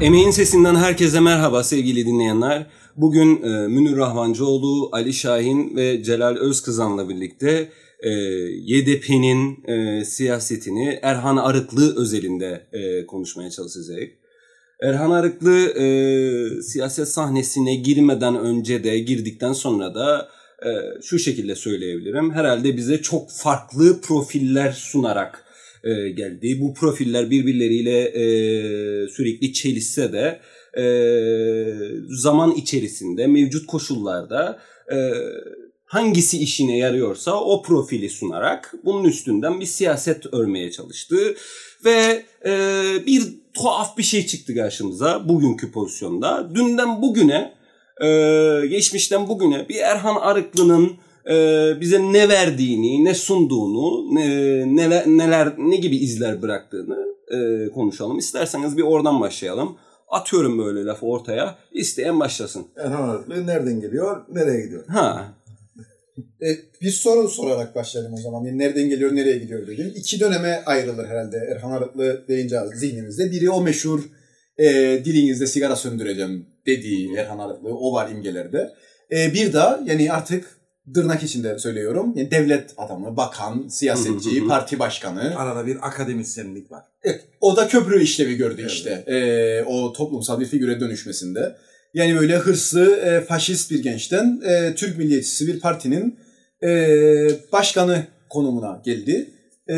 Emeğin Sesinden herkese merhaba sevgili dinleyenler. Bugün e, Münir Rahvancıoğlu, Ali Şahin ve Celal Özkızan'la birlikte e, YDP'nin e, siyasetini Erhan Arıklı özelinde e, konuşmaya çalışacağız. Erhan Arıklı e, siyaset sahnesine girmeden önce de girdikten sonra da e, şu şekilde söyleyebilirim. Herhalde bize çok farklı profiller sunarak e, geldi. Bu profiller birbirleriyle e, sürekli çelişse de e, zaman içerisinde mevcut koşullarda e, hangisi işine yarıyorsa o profili sunarak bunun üstünden bir siyaset örmeye çalıştı ve e, bir tuhaf bir şey çıktı karşımıza bugünkü pozisyonda. Dünden bugüne, e, geçmişten bugüne bir Erhan Arıklı'nın bize ne verdiğini, ne sunduğunu, ne, neler, neler, ne gibi izler bıraktığını e, konuşalım. İsterseniz bir oradan başlayalım. Atıyorum böyle lafı ortaya. İsteyen başlasın. Erhan Arıklı nereden geliyor, nereye gidiyor? Ha. E, bir soru sorarak başlayalım o zaman. Yani nereden geliyor, nereye gidiyor dedim. İki döneme ayrılır herhalde Erhan Arıklı deyince zihnimizde. Biri o meşhur e, dilinizde sigara söndüreceğim dediği Erhan Arıklı. O var imgelerde. E, bir de yani artık tırnak içinde söylüyorum. Yani devlet adamı, bakan, siyasetçi, parti başkanı. Arada bir akademisyenlik var. Evet, o da köprü işlevi gördü Evet. işte. E, o toplumsal bir figüre dönüşmesinde. Yani böyle hırslı, e, faşist bir gençten e, Türk milliyetçisi bir partinin e, başkanı konumuna geldi. E,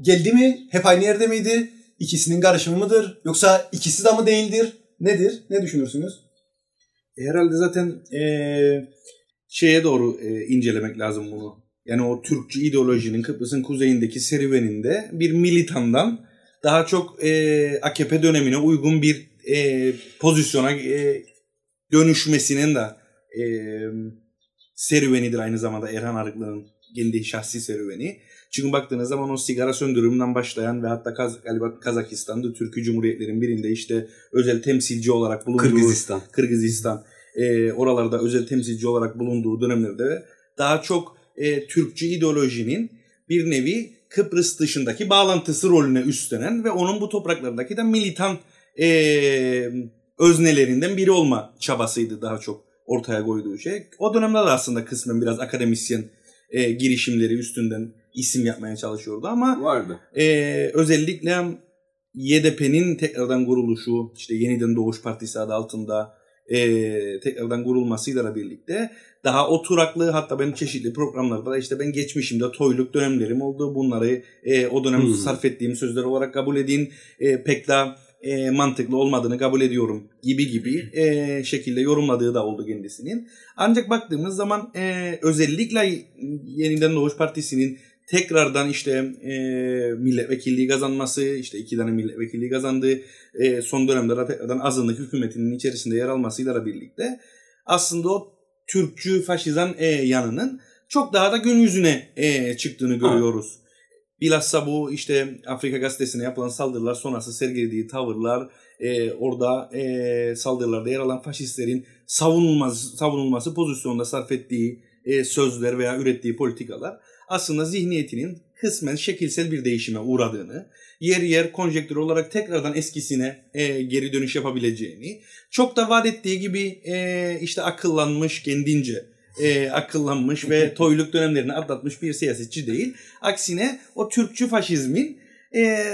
geldi mi? Hep aynı yerde miydi? İkisinin karışımı mıdır? Yoksa ikisi de mı değildir? Nedir? Ne düşünürsünüz? E, Herhalde zaten eee, şeye doğru eee, incelemek lazım bunu. Yani o Türkçü ideolojinin Kıbrıs'ın kuzeyindeki serüveninde bir militandan daha çok eee, AKP dönemine uygun bir eee, pozisyona eee, dönüşmesinin de eee, serüvenidir aynı zamanda Erhan Arıklı'nın kendi şahsi serüveni. Çünkü baktığınız zaman o sigara söndürümünden başlayan ve hatta Kaz galiba Kazakistan'da Türkü Cumhuriyetlerin birinde işte özel temsilci olarak bulunduğu Kırgızistan. Kırgızistan e, oralarda özel temsilci olarak bulunduğu dönemlerde daha çok e, Türkçü ideolojinin bir nevi Kıbrıs dışındaki bağlantısı rolüne üstlenen ve onun bu topraklardaki de militan e, öznelerinden biri olma çabasıydı daha çok ortaya koyduğu şey. O dönemde de aslında kısmen biraz akademisyen e, girişimleri üstünden isim yapmaya çalışıyordu ama Vardı. ee, özellikle YDP'nin tekrardan kuruluşu, işte Yeniden Doğuş Partisi adı altında ee, tekrardan kurulmasıyla birlikte daha oturaklı hatta benim çeşitli programlarda da işte ben geçmişimde toyluk dönemlerim oldu. Bunları ee, o dönem Hmm. sarf ettiğim sözler olarak kabul edin. Ee, pek daha ee, mantıklı olmadığını kabul ediyorum gibi gibi ee, şekilde yorumladığı da oldu kendisinin. Ancak baktığımız zaman ee, özellikle Yeniden Doğuş Partisi'nin tekrardan işte e, milletvekilliği kazanması, işte iki tane milletvekilliği kazandı. E, son dönemde de tekrardan azınlık hükümetinin içerisinde yer almasıyla da birlikte aslında o Türkçü faşizan e, yanının çok daha da gün yüzüne e, çıktığını görüyoruz. Bilhassa bu işte Afrika Gazetesi'ne yapılan saldırılar sonrası sergilediği tavırlar, e, orada e, saldırılarda yer alan faşistlerin savunulması, savunulması pozisyonunda sarf ettiği e, sözler veya ürettiği politikalar aslında zihniyetinin kısmen şekilsel bir değişime uğradığını, yer yer konjektür olarak tekrardan eskisine e, geri dönüş yapabileceğini, çok da vaat ettiği gibi e, işte akıllanmış kendince, e, akıllanmış ve toyluk dönemlerini atlatmış bir siyasetçi değil. Aksine o Türkçü faşizmin e,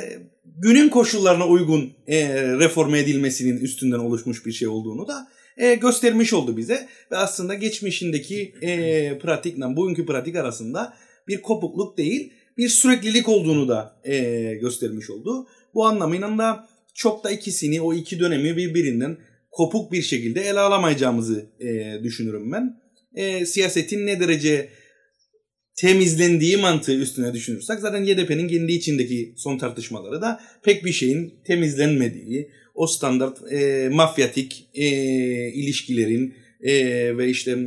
günün koşullarına uygun e, reforme edilmesinin üstünden oluşmuş bir şey olduğunu da e, göstermiş oldu bize. Ve aslında geçmişindeki e, pratikle bugünkü pratik arasında bir kopukluk değil bir süreklilik olduğunu da e, göstermiş oldu. Bu anlamıyla da çok da ikisini o iki dönemi birbirinden kopuk bir şekilde ele alamayacağımızı e, düşünürüm ben. E, siyasetin ne derece temizlendiği mantığı üstüne düşünürsek zaten YDP'nin kendi içindeki son tartışmaları da pek bir şeyin temizlenmediği, o standart e, mafyatik e, ilişkilerin e, ve işte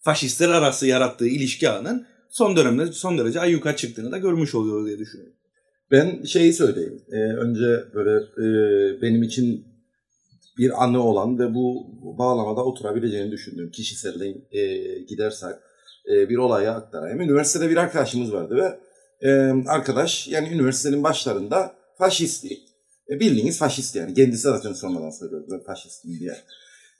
faşistler arası yarattığı ilişki ağının son dönemde son derece ayyuka çıktığını da görmüş oluyoruz diye düşünüyorum. Ben şeyi söyleyeyim. Ee, önce böyle e, benim için bir anı olan ve bu bağlamada oturabileceğini düşündüğüm kişiselliğe e, gidersek e, bir olaya aktarayım. Üniversitede bir arkadaşımız vardı ve e, arkadaş yani üniversitenin başlarında faşisti. E, bildiğiniz faşist yani. Kendisi zaten sonradan söylüyor. Ben faşistim diye.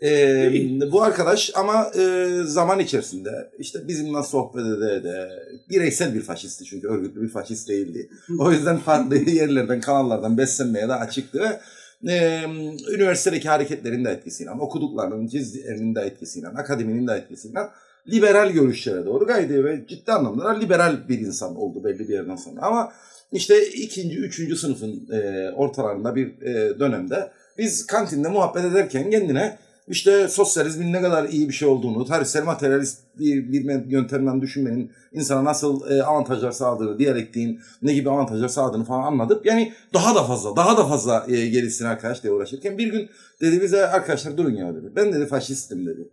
E, bu arkadaş ama e, zaman içerisinde işte bizimle sohbet ede de bireysel bir faşisti çünkü örgütlü bir faşist değildi. O yüzden farklı yerlerden, kanallardan beslenmeye de açıktı ve e, üniversitedeki hareketlerin de etkisiyle, okuduklarının, cizlerinin de etkisiyle, akademinin de etkisiyle liberal görüşlere doğru gaydi ve ciddi anlamda da liberal bir insan oldu belli bir yerden sonra. Ama işte ikinci, üçüncü sınıfın e, ortalarında bir e, dönemde biz kantinde muhabbet ederken kendine işte sosyalizmin ne kadar iyi bir şey olduğunu, tarihsel materyalist bir, bir yöntemden düşünmenin insana nasıl e, avantajlar sağladığını, diyalektiğin ne gibi avantajlar sağladığını falan anladıp yani daha da fazla, daha da fazla e, gerisine arkadaş uğraşırken bir gün dedi bize arkadaşlar durun ya dedi. Ben dedi faşistim dedi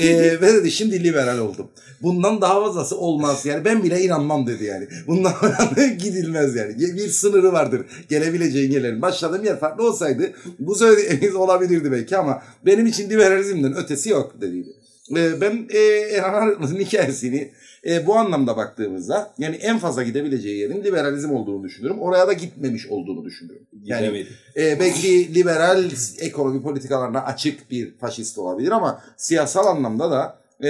ee, ve dedi şimdi liberal oldum. Bundan daha fazlası olmaz. Yani ben bile inanmam dedi yani. Bundan gidilmez yani. Bir sınırı vardır. Gelebileceğin yerlerin. Başladığım yer farklı olsaydı bu söylediğiniz olabilirdi belki ama benim için liberalizmden ötesi yok dediydi. Ee, ben e, Erhan Arıtmaz'ın hikayesini e, bu anlamda baktığımızda yani en fazla gidebileceği yerin liberalizm olduğunu düşünüyorum. Oraya da gitmemiş olduğunu düşünüyorum. Yani e, belki liberal ekonomi politikalarına açık bir faşist olabilir ama siyasal anlamda da e,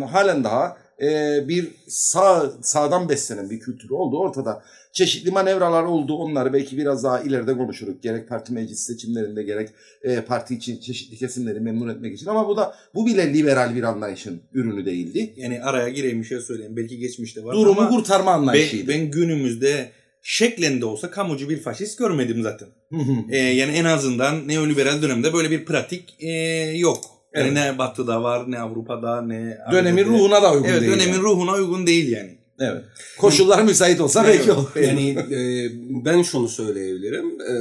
halen daha e, bir sağ sağdan beslenen bir kültürü olduğu ortada. Çeşitli manevralar oldu. Onları belki biraz daha ileride konuşuruz. Gerek parti meclis seçimlerinde gerek e, parti için çeşitli kesimleri memnun etmek için. Ama bu da bu bile liberal bir anlayışın ürünü değildi. Yani araya gireyim bir şey söyleyeyim. Belki geçmişte var Durumu ama kurtarma anlayışıydı. Ben, ben günümüzde şeklinde olsa kamucu bir faşist görmedim zaten. ee, yani en azından neoliberal dönemde böyle bir pratik e, yok. Yani evet. ne Batı'da var, ne Avrupa'da, ne... Dönemin Amerika'da. ruhuna da uygun evet, değil. Evet, dönemin yani. ruhuna uygun değil yani. Evet. Koşullar müsait olsa evet. belki olur. Yani e, ben şunu söyleyebilirim. E,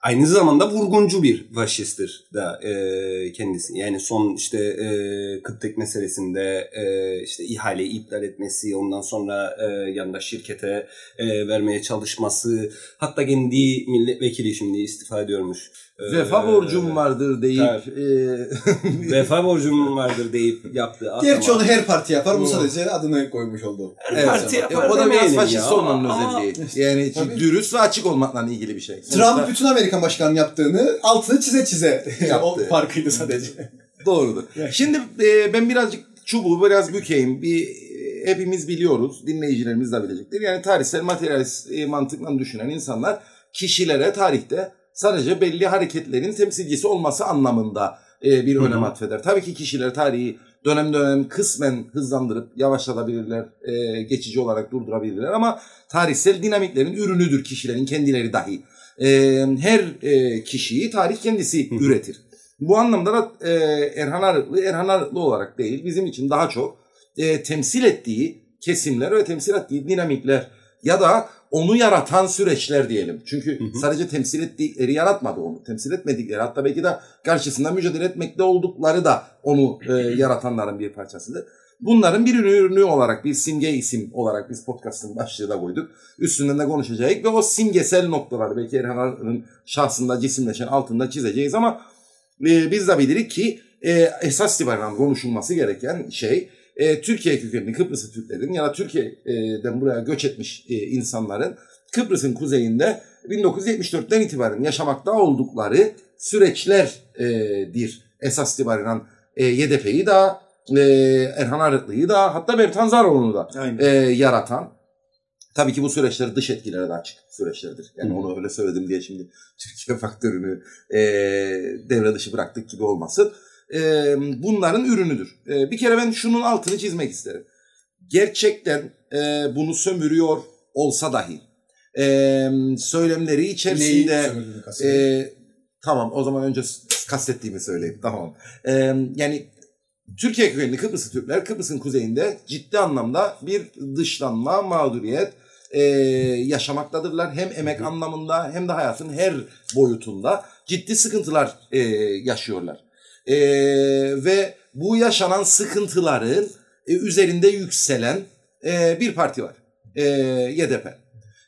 aynı zamanda vurguncu bir faşisttir da e, kendisi. Yani son işte e, Kıptek meselesinde e, işte ihaleyi iptal etmesi, ondan sonra e, yanında şirkete e, vermeye çalışması, hatta kendi milletvekili şimdi istifa ediyormuş Vefa borcum vardır deyip e... vefa borcum vardır deyip yaptı. Gerçi onu her parti yapar. Bu sadece adını koymuş oldu. Her evet. parti yapar. O da biraz faşist olmanın özelliği. Yani Tabii. dürüst ve açık olmakla ilgili bir şey. Trump Sonuçta... bütün Amerikan başkanı yaptığını altını çize çize yaptı. o farkıydı sadece. Doğrudur. Şimdi e, ben birazcık çubuğu biraz bükeyim. Bir hepimiz biliyoruz. Dinleyicilerimiz de bilecektir. Yani tarihsel materyalist e, mantıkla düşünen insanlar kişilere tarihte sadece belli hareketlerin temsilcisi olması anlamında e, bir önem atfeder. Tabii ki kişiler tarihi dönem dönem kısmen hızlandırıp yavaşlatabilirler, e, geçici olarak durdurabilirler ama tarihsel dinamiklerin ürünüdür kişilerin kendileri dahi. E, her e, kişiyi tarih kendisi üretir. Bu anlamda da e, Erhan Arıklı, Erhan Arıklı olarak değil bizim için daha çok e, temsil ettiği kesimler ve temsil ettiği dinamikler ya da onu yaratan süreçler diyelim. Çünkü hı hı. sadece temsil ettikleri yaratmadı onu. Temsil etmedikleri hatta belki de karşısında mücadele etmekte oldukları da onu e, yaratanların bir parçasıdır. Bunların bir ürünü olarak, bir simge isim olarak biz podcastın başlığı da koyduk. Üstünden de konuşacağız ve o simgesel noktaları belki Erhan'ın şahsında cisimleşen altında çizeceğiz ama e, biz de bilirik ki e, esas itibaren konuşulması gereken şey e, Türkiye kökenli Kıbrıslı Türklerin ya da Türkiye'den buraya göç etmiş e, insanların Kıbrıs'ın kuzeyinde 1974'ten itibaren yaşamakta oldukları süreçlerdir. Esas itibaren e, YDP'yi de e, Erhan Arıklı'yı da hatta Bertan Zaroğlu'nu da e, yaratan Tabii ki bu süreçler dış etkilere de açık süreçlerdir. Yani Hı. onu öyle söyledim diye şimdi Türkiye faktörünü e, devre dışı bıraktık gibi olmasın e, bunların ürünüdür. E, bir kere ben şunun altını çizmek isterim. Gerçekten e, bunu sömürüyor olsa dahi e, söylemleri içerisinde e, tamam o zaman önce kastettiğimi söyleyeyim tamam. E, yani Türkiye kökenli Kıbrıslı Türkler Kıbrıs'ın kuzeyinde ciddi anlamda bir dışlanma, mağduriyet e, yaşamaktadırlar. Hem emek anlamında hem de hayatın her boyutunda ciddi sıkıntılar e, yaşıyorlar. E, ve bu yaşanan sıkıntıların e, üzerinde yükselen e, bir parti var. E, YDP.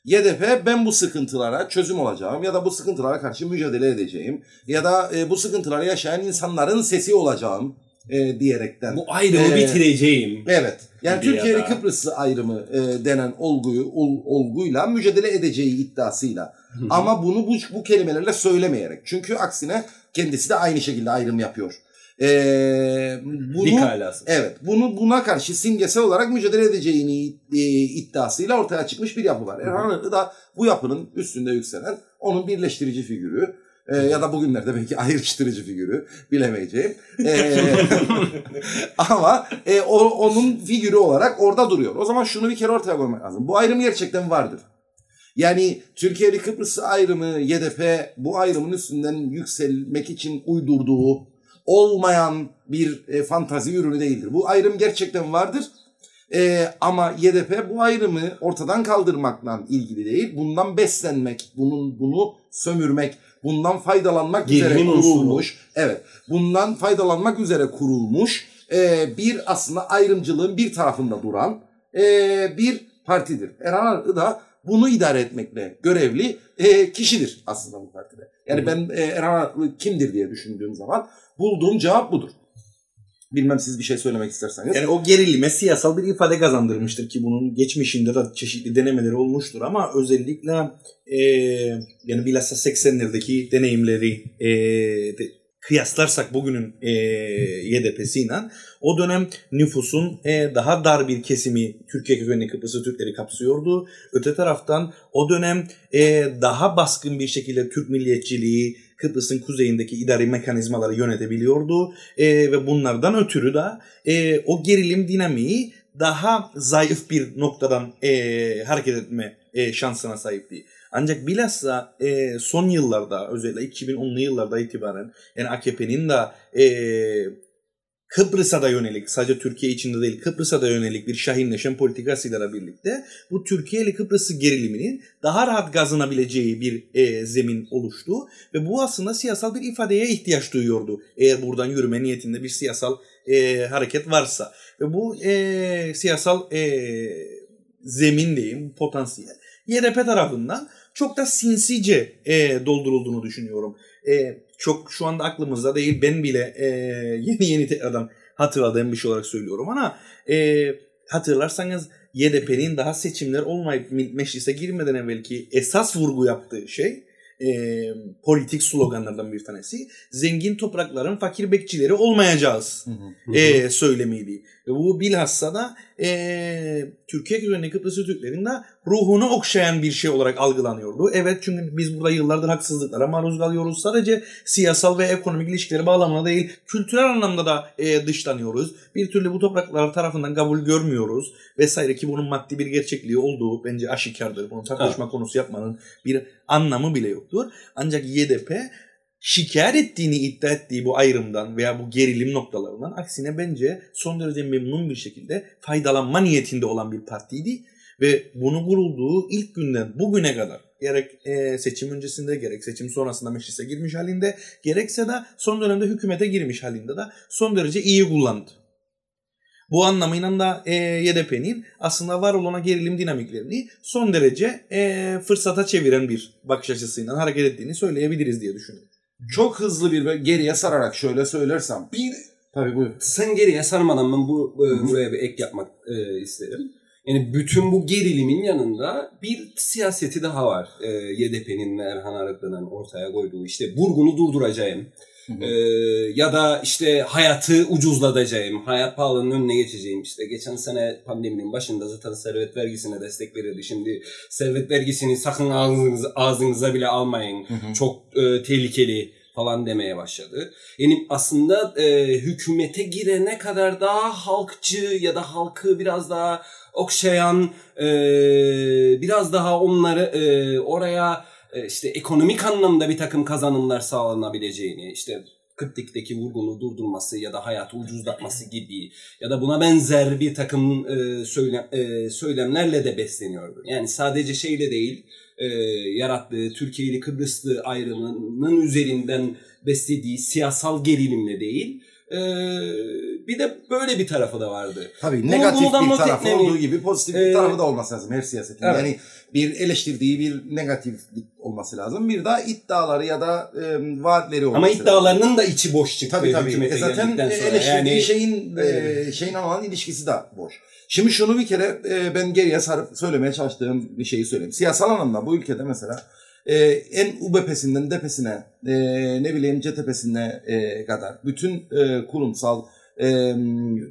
YDP ben bu sıkıntılara çözüm olacağım ya da bu sıkıntılara karşı mücadele edeceğim ya da e, bu sıkıntıları yaşayan insanların sesi olacağım e, diyerekten. Bu ayrımı e, bitireceğim. Evet. Yani gibi ya Türkiye ile da- Kıbrıs'ı ayrımı e, denen olguyu ol- olguyla mücadele edeceği iddiasıyla. Ama bunu bu, bu kelimelerle söylemeyerek. Çünkü aksine kendisi de aynı şekilde ayrım yapıyor. E, bunu. Evet, bunu buna karşı simgesel olarak mücadele edeceğini e, iddiasıyla ortaya çıkmış bir yapı var. Erhan Arıklı da bu yapının üstünde yükselen onun birleştirici figürü. E, ya da bugünlerde belki ayrıştırıcı figürü bilemeyeceğim. E, ama e, o, onun figürü olarak orada duruyor. O zaman şunu bir kere ortaya koymak lazım. Bu ayrım gerçekten vardır. Yani Türkiye ile Kıbrıs ayrımı YDP bu ayrımın üstünden yükselmek için uydurduğu olmayan bir e, fantazi ürünü değildir. Bu ayrım gerçekten vardır. E, ama YDP bu ayrımı ortadan kaldırmakla ilgili değil. Bundan beslenmek, bunun bunu sömürmek, bundan faydalanmak üzere Gerilim unsuru. kurulmuş. Evet, bundan faydalanmak üzere kurulmuş e, bir aslında ayrımcılığın bir tarafında duran e, bir partidir. Erhan Arıklı da bunu idare etmekle görevli e, kişidir aslında bu partide. Yani ben e, Erhan Arıklı kimdir diye düşündüğüm zaman bulduğum cevap budur. Bilmem siz bir şey söylemek isterseniz. Yani o gerilime siyasal bir ifade kazandırmıştır ki bunun geçmişinde de çeşitli denemeleri olmuştur ama özellikle e, yani bilhassa 80'lerdeki deneyimleri e, de- kıyaslarsak bugünün e, YDP'siyle o dönem nüfusun e, daha dar bir kesimi Türkiye kökenli Kıbrıslı Türkleri kapsıyordu. Öte taraftan o dönem e, daha baskın bir şekilde Türk milliyetçiliği Kıbrıs'ın kuzeyindeki idari mekanizmaları yönetebiliyordu. E, ve bunlardan ötürü de e, o gerilim dinamiği daha zayıf bir noktadan e, hareket etme e, şansına sahipti. Ancak bilhassa e, son yıllarda özellikle 2010'lu yıllarda itibaren yani AKP'nin de e, Kıbrıs'a da yönelik sadece Türkiye içinde değil Kıbrıs'a da yönelik bir şahinleşen politikasıyla birlikte bu Türkiye ile Kıbrıs'ı geriliminin daha rahat gazlanabileceği bir e, zemin oluştu. Ve bu aslında siyasal bir ifadeye ihtiyaç duyuyordu eğer buradan yürüme niyetinde bir siyasal e, hareket varsa. Ve bu e, siyasal e, zemin diyeyim potansiyel. YDP tarafından çok da sinsice e, doldurulduğunu düşünüyorum. E, çok şu anda aklımızda değil ben bile e, yeni yeni tekrardan hatırladığım bir şey olarak söylüyorum ama e, hatırlarsanız YDP'nin daha seçimler olmayıp me- meclise girmeden evvelki esas vurgu yaptığı şey e, politik sloganlardan bir tanesi zengin toprakların fakir bekçileri olmayacağız Hı hı. e, söylemiydi. Ve bu bilhassa da e, Türkiye kökenli Kıbrıslı Türklerin de ruhunu okşayan bir şey olarak algılanıyordu. Evet çünkü biz burada yıllardır haksızlıklara maruz kalıyoruz. Sadece siyasal ve ekonomik ilişkileri bağlamında değil, kültürel anlamda da e, dışlanıyoruz. Bir türlü bu topraklar tarafından kabul görmüyoruz vesaire ki bunun maddi bir gerçekliği olduğu bence aşikardır. Bunu tartışma konusu yapmanın bir anlamı bile yoktur. Ancak YDP şikayet ettiğini iddia ettiği bu ayrımdan veya bu gerilim noktalarından aksine bence son derece memnun bir şekilde faydalanma niyetinde olan bir partiydi. Ve bunu kurulduğu ilk günden bugüne kadar gerek e, seçim öncesinde gerek seçim sonrasında meclise girmiş halinde gerekse de son dönemde hükümete girmiş halinde de son derece iyi kullandı. Bu anlamıyla da e, YDP'nin aslında var olan gerilim dinamiklerini son derece e, fırsata çeviren bir bakış açısıyla hareket ettiğini söyleyebiliriz diye düşünüyorum. Çok hızlı bir geriye sararak şöyle söylersem. Bir Tabii buyur. sen geriye sarmadan ben bu, e, buraya bir ek yapmak e, isterim. Yani bütün bu gerilimin yanında bir siyaseti daha var. E, YDP'nin Erhan Arıklı'nın ortaya koyduğu işte vurgunu durduracağım. E, ya da işte hayatı ucuzlatacağım, hayat pahalılığının önüne geçeceğim. İşte geçen sene pandeminin başında zaten servet vergisine destek veriyordu. Şimdi servet vergisini sakın ağzınıza, ağzınıza bile almayın. Hı hı. Çok e, tehlikeli falan demeye başladı. Yani aslında e, hükümete girene kadar daha halkçı ya da halkı biraz daha okşayan, e, biraz daha onları e, oraya işte ekonomik anlamda bir takım kazanımlar sağlanabileceğini, işte Kıtlik'teki vurgunu durdurması ya da hayatı ucuzlatması gibi ya da buna benzer bir takım e, e, söylemlerle de besleniyordu. Yani sadece şeyle değil, e, yarattığı Türkiye'li Kıbrıslı ayrımının üzerinden beslediği siyasal gerilimle değil, e, bir de böyle bir tarafı da vardı. Tabii Bunu- negatif bir tarafı etmemi- olduğu gibi pozitif bir Ee, tarafı da olması lazım her siyasetin. evet. Yani bir eleştirdiği bir negatiflik olması lazım. Bir daha iddiaları ya da e, vaatleri olması Ama lazım. iddialarının da içi boş çıktı Tabii tabii. E zaten eleştirdiği Yani şeyin e, şeyin olan ilişkisi de boş. Şimdi şunu bir kere e, ben geriye sarıp söylemeye çalıştığım bir şeyi söyleyeyim. Siyasal anlamda bu ülkede mesela e, en UBP'sinden DEP'sine e, ne bileyim CTP'sine e, kadar bütün e, kurumsal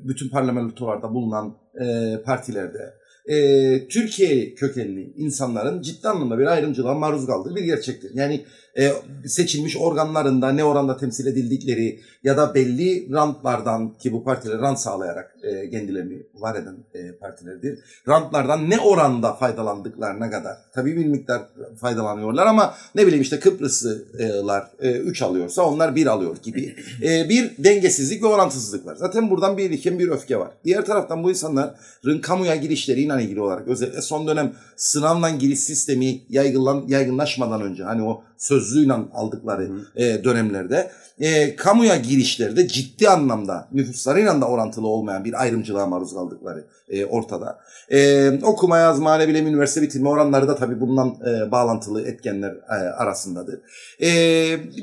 bütün parlamentolarda bulunan e, partilerde e, Türkiye kökenli insanların ciddi anlamda bir ayrımcılığa maruz kaldığı bir gerçektir. Yani e, seçilmiş organlarında ne oranda temsil edildikleri ya da belli rantlardan ki bu partiler rant sağlayarak e, kendilerini var eden e, partilerdir. Rantlardan ne oranda faydalandıklarına kadar tabii bir miktar faydalanıyorlar ama ne bileyim işte Kıbrıslılar 3 alıyorsa onlar 1 alıyor gibi e, bir dengesizlik ve orantısızlık var. Zaten buradan bir biriken bir öfke var. Diğer taraftan bu insanların kamuya girişleriyle ilgili olarak özellikle son dönem sınavla giriş sistemi yaygınlan, yaygınlaşmadan önce hani o sözlüğüyle aldıkları e, dönemlerde e, kamuya girişlerde ciddi anlamda nüfuslarıyla da orantılı olmayan bir ayrımcılığa maruz kaldıkları e, ortada. E, okuma yazma, ne bileyim üniversite bitirme oranları da tabii bundan e, bağlantılı etkenler e, arasındadır. E,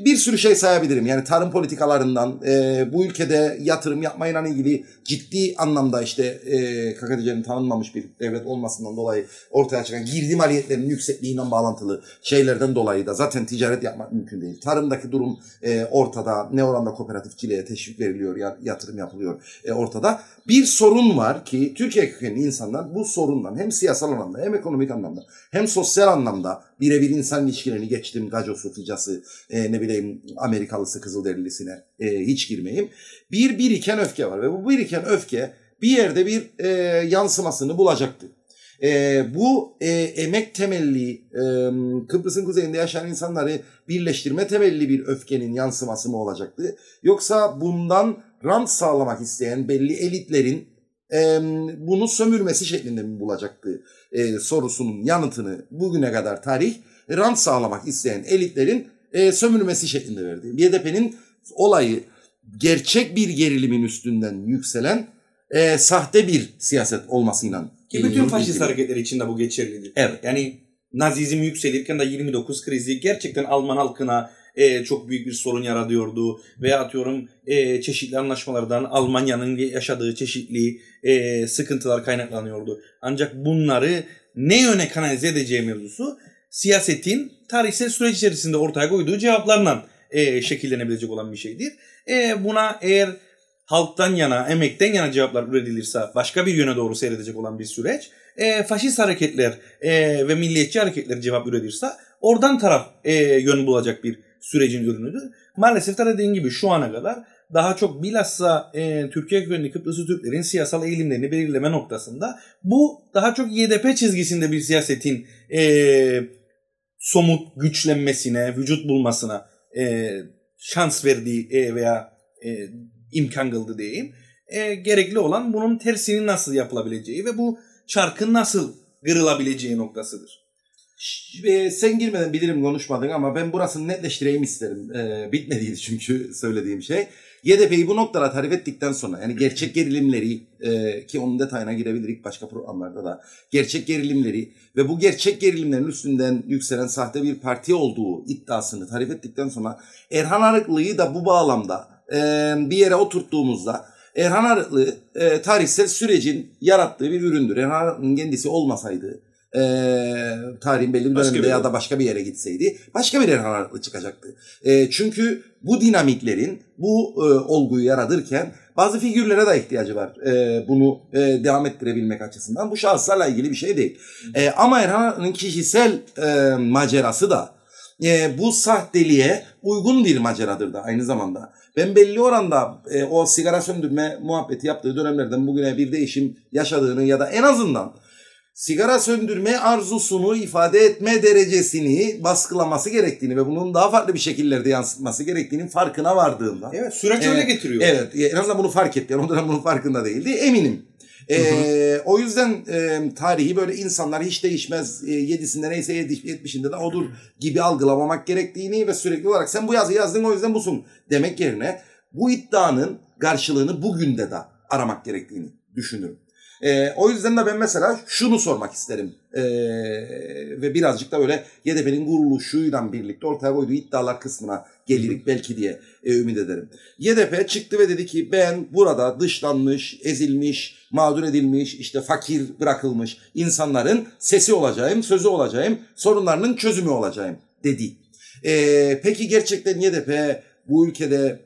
bir sürü şey sayabilirim. Yani tarım politikalarından e, bu ülkede yatırım yapmayla ilgili ciddi anlamda işte e, KKTC'nin tanınmamış bir devlet olmasından dolayı ortaya çıkan girdi maliyetlerinin yüksekliğiyle bağlantılı şeylerden dolayı da zaten ticaret yapmak mümkün değil. Tarımdaki durum e, ortada. Ne oranda kooperatifçiliğe teşvik veriliyor, ya, yatırım yapılıyor e, ortada. Bir sorun var ki Türkiye kökenli insanlar bu sorundan hem siyasal anlamda hem ekonomik anlamda hem sosyal anlamda birebir insan ilişkilerini geçtim. Gacosu, Ficası, e, ne bileyim Amerikalısı, Kızılderililisine e, hiç girmeyeyim. Bir biriken öfke var ve bu biriken öfke bir yerde bir e, yansımasını bulacaktı. E, bu e, emek temelli e, Kıbrıs'ın kuzeyinde yaşayan insanları birleştirme temelli bir öfkenin yansıması mı olacaktı? Yoksa bundan rant sağlamak isteyen belli elitlerin e, bunu sömürmesi şeklinde mi bulacaktı e, sorusunun yanıtını bugüne kadar tarih rant sağlamak isteyen elitlerin e, sömürmesi şeklinde verdi. YDP'nin olayı gerçek bir gerilimin üstünden yükselen e, sahte bir siyaset olmasıyla Ki bütün faşist hareketler için de bu geçerlidir. Evet. Yani Nazizm yükselirken de 29 krizi gerçekten Alman halkına e, çok büyük bir sorun yaratıyordu. Veya atıyorum e, çeşitli anlaşmalardan Almanya'nın yaşadığı çeşitli e, sıkıntılar kaynaklanıyordu. Ancak bunları ne yöne kanalize edeceği mevzusu siyasetin tarihsel süreç içerisinde ortaya koyduğu cevaplarla e, şekillenebilecek olan bir şeydir. E, buna eğer halktan yana, emekten yana cevaplar üretilirse başka bir yöne doğru seyredecek olan bir süreç. E, faşist hareketler e, ve milliyetçi hareketler cevap üretirse oradan taraf e, yön bulacak bir sürecin ürünüdür. Maalesef de dediğim gibi şu ana kadar daha çok bilhassa e, Türkiye kökenli Kıbrıslı Türklerin siyasal eğilimlerini belirleme noktasında bu daha çok YDP çizgisinde bir siyasetin e, somut güçlenmesine, vücut bulmasına e, şans verdiği e, veya e, imkan kıldı diyeyim. E, gerekli olan bunun tersinin nasıl yapılabileceği ve bu çarkın nasıl kırılabileceği noktasıdır. E, sen girmeden bilirim konuşmadın ama ben burasını netleştireyim isterim. E, bitmediydi çünkü söylediğim şey. YDP'yi bu noktalara tarif ettikten sonra yani gerçek gerilimleri e, ki onun detayına girebilirik başka programlarda da gerçek gerilimleri ve bu gerçek gerilimlerin üstünden yükselen sahte bir parti olduğu iddiasını tarif ettikten sonra Erhan Arıklı'yı da bu bağlamda e, bir yere oturttuğumuzda Erhan Arıklı e, tarihsel sürecin yarattığı bir üründür. Erhan Arıklı'nın kendisi olmasaydı e, tarihin belli bir Başka döneminde bir ya da başka bir yere gitseydi başka bir Erhan Arıklı çıkacaktı. E, çünkü bu dinamiklerin bu e, olguyu yaratırken bazı figürlere de ihtiyacı var. E, bunu e, devam ettirebilmek açısından. Bu şahıslarla ilgili bir şey değil. E, ama Erhan Arıklı'nın kişisel e, macerası da e, bu sahteliğe uygun bir maceradır da aynı zamanda. Ben belli oranda e, o sigara söndürme muhabbeti yaptığı dönemlerden bugüne bir değişim yaşadığını ya da en azından sigara söndürme arzusunu ifade etme derecesini baskılaması gerektiğini ve bunun daha farklı bir şekillerde yansıtması gerektiğinin farkına vardığında. Evet, süreç Evet, öyle getiriyor. Evet en azından bunu fark etti. Yani o dönem bunun farkında değildi eminim. Ee, o yüzden e, tarihi böyle insanlar hiç değişmez e, yedisinde neyse yetmişinde de odur gibi algılamamak gerektiğini ve sürekli olarak sen bu yazıyı yazdın o yüzden busun demek yerine bu iddianın karşılığını bugün de de aramak gerektiğini düşünürüm. E, o yüzden de ben mesela şunu sormak isterim. E, ve birazcık da böyle YDP'nin kuruluşuyla birlikte ortaya koyduğu iddialar kısmına gelirik belki diye e, ümit ederim. YDP çıktı ve dedi ki ben burada dışlanmış, ezilmiş, mağdur edilmiş, işte fakir bırakılmış insanların sesi olacağım, sözü olacağım, sorunlarının çözümü olacağım dedi. E, peki gerçekten YDP bu ülkede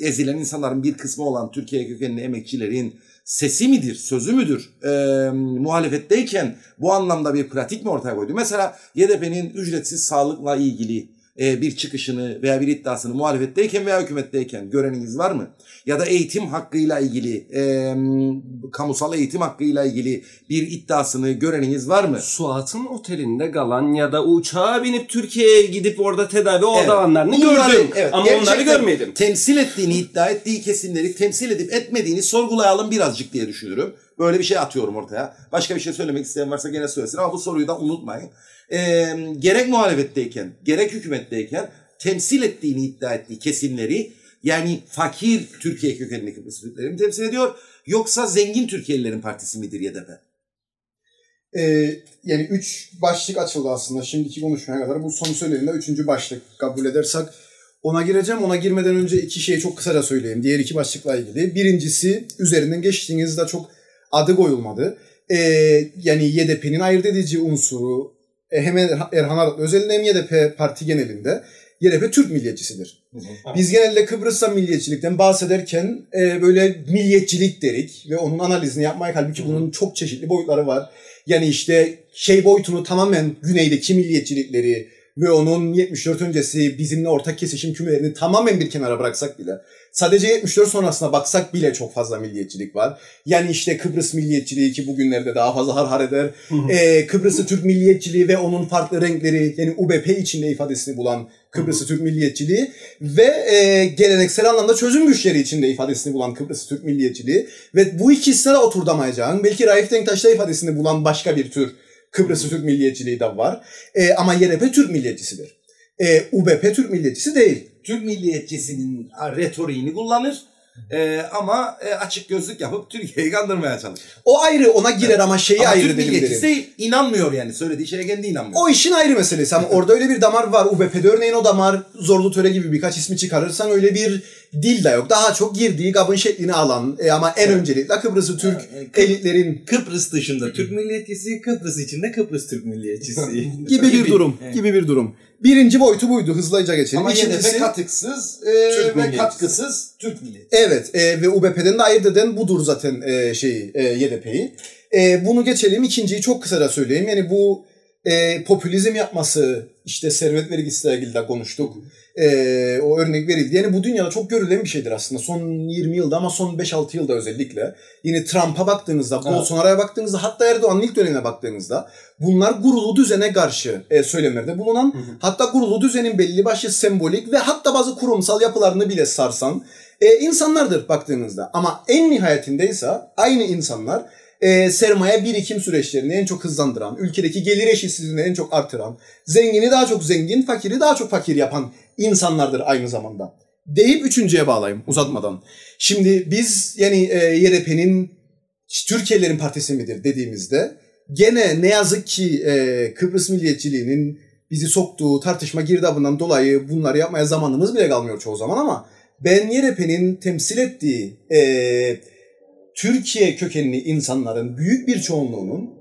ezilen insanların bir kısmı olan Türkiye kökenli emekçilerin sesi midir, sözü müdür? E, muhalefetteyken bu anlamda bir pratik mi ortaya koydu? Mesela YDP'nin ücretsiz sağlıkla ilgili e, bir çıkışını veya bir iddiasını muhalefetteyken veya hükümetteyken göreniniz var mı? Ya da eğitim hakkıyla ilgili, e, kamusal eğitim hakkıyla ilgili bir iddiasını göreniniz var mı? Suat'ın otelinde kalan ya da uçağa binip Türkiye'ye gidip orada tedavi Evet. olanlarını Bunları, gördüm. evet, Ama onları görmedim. Temsil ettiğini iddia ettiği kesimleri temsil edip etmediğini sorgulayalım birazcık diye düşünürüm. Böyle bir şey atıyorum ortaya. Başka bir şey söylemek isteyen varsa gene söylesin ama bu soruyu da unutmayın. Ee, gerek muhalefetteyken gerek hükümetteyken temsil ettiğini iddia ettiği kesimleri yani fakir Türkiye kökenli Kıbrıs temsil ediyor yoksa zengin Türkiye'lilerin partisi midir YDP? Ee, yani üç başlık açıldı aslında şimdiki konuşmaya kadar. Bu son söylediğimde üçüncü başlık kabul edersek ona gireceğim. Ona girmeden önce iki şeyi çok kısaca söyleyeyim. Diğer iki başlıkla ilgili. Birincisi üzerinden geçtiğinizde çok adı koyulmadı. Ee, yani YDP'nin ayırt edici unsuru e, hem Erhan Arıklı özelinde hem YDP parti genelinde YDP Türk milliyetçisidir. Biz genelde Kıbrıs'ta milliyetçilikten bahsederken e, böyle milliyetçilik derik ve onun analizini yapmaya halbuki bunun çok çeşitli boyutları var. Yani işte şey boyutunu tamamen güneydeki milliyetçilikleri ve onun 74 öncesi bizimle ortak kesişim kümelerini tamamen bir kenara bıraksak bile sadece 74 sonrasına baksak bile çok fazla milliyetçilik var. Yani işte Kıbrıs milliyetçiliği ki bugünlerde daha fazla har har eder. Ee, Kıbrıs'ı Türk milliyetçiliği ve onun farklı renkleri yani UBP içinde ifadesini bulan Kıbrıs'ı Türk milliyetçiliği ve e, geleneksel anlamda çözüm güçleri içinde ifadesini bulan Kıbrıs'ı Türk milliyetçiliği ve bu ikisine de oturtamayacağın belki Raif Denktaş'ta ifadesini bulan başka bir tür Kıbrıs'ı Türk milliyetçiliği de var. E, ama YDP Türk milliyetçisidir. E, UBP Türk milliyetçisi değil. Türk milliyetçisinin retoriğini kullanır. Ee, ama e, açık gözlük yapıp Türkiye'yi kandırmaya çalışır. O ayrı ona girer ama şeyi Ama ayrı Türk milliyetçisi derim. de inanmıyor yani. Söylediği şeye kendi inanmıyor. O işin ayrı meselesi ama orada öyle bir damar var. UBP'de örneğin o damar zorlu töre gibi birkaç ismi çıkarırsan öyle bir dil de yok. Daha çok girdiği kabın şeklini alan e, ama en öncelikle Kıbrıs'ı Türk Yani Kıbr- elitlerin Kıbrıs dışında Türk milliyetçisi, Kıbrıs içinde Kıbrıs Türk milliyetçisi. gibi bir durum. Evet. Gibi bir durum. Birinci boyutu buydu. Hızlıca geçelim. Ama İkincisi- YDP katıksız e, Türk ve katkısız Türk milliyetçisi. Evet e, ve UBP'den de ayırt eden budur zaten e, şeyi e, YDP'yi. E, bunu geçelim. İkinciyi çok kısaca söyleyeyim. Yani bu e, popülizm yapması işte servet vergisiyle ilgili de konuştuk. E, o örnek verildi. Yani bu dünyada çok görülen bir şeydir aslında. Son 20 yılda ama son 5-6 yılda özellikle. Yine Trump'a baktığınızda, Evet. Bolsonaro'ya baktığınızda hatta Erdoğan'ın ilk dönemine baktığınızda bunlar gurulu düzene karşı e, söylemlerde bulunan hatta gurulu düzenin belli başlı sembolik ve hatta bazı kurumsal yapılarını bile sarsan e, insanlardır baktığınızda. Ama en nihayetinde ise aynı insanlar e, sermaye birikim süreçlerini en çok hızlandıran, ülkedeki gelir eşitsizliğini en çok artıran, zengini daha çok zengin, fakiri daha çok fakir yapan insanlardır aynı zamanda. Deyip üçüncüye bağlayayım uzatmadan. Şimdi biz yani e, YDP'nin Türkiye'lerin partisi midir dediğimizde gene ne yazık ki e, Kıbrıs milliyetçiliğinin bizi soktuğu tartışma girdabından dolayı bunları yapmaya zamanımız bile kalmıyor çoğu zaman ama ben YDP'nin temsil ettiği e, Türkiye kökenli insanların büyük bir çoğunluğunun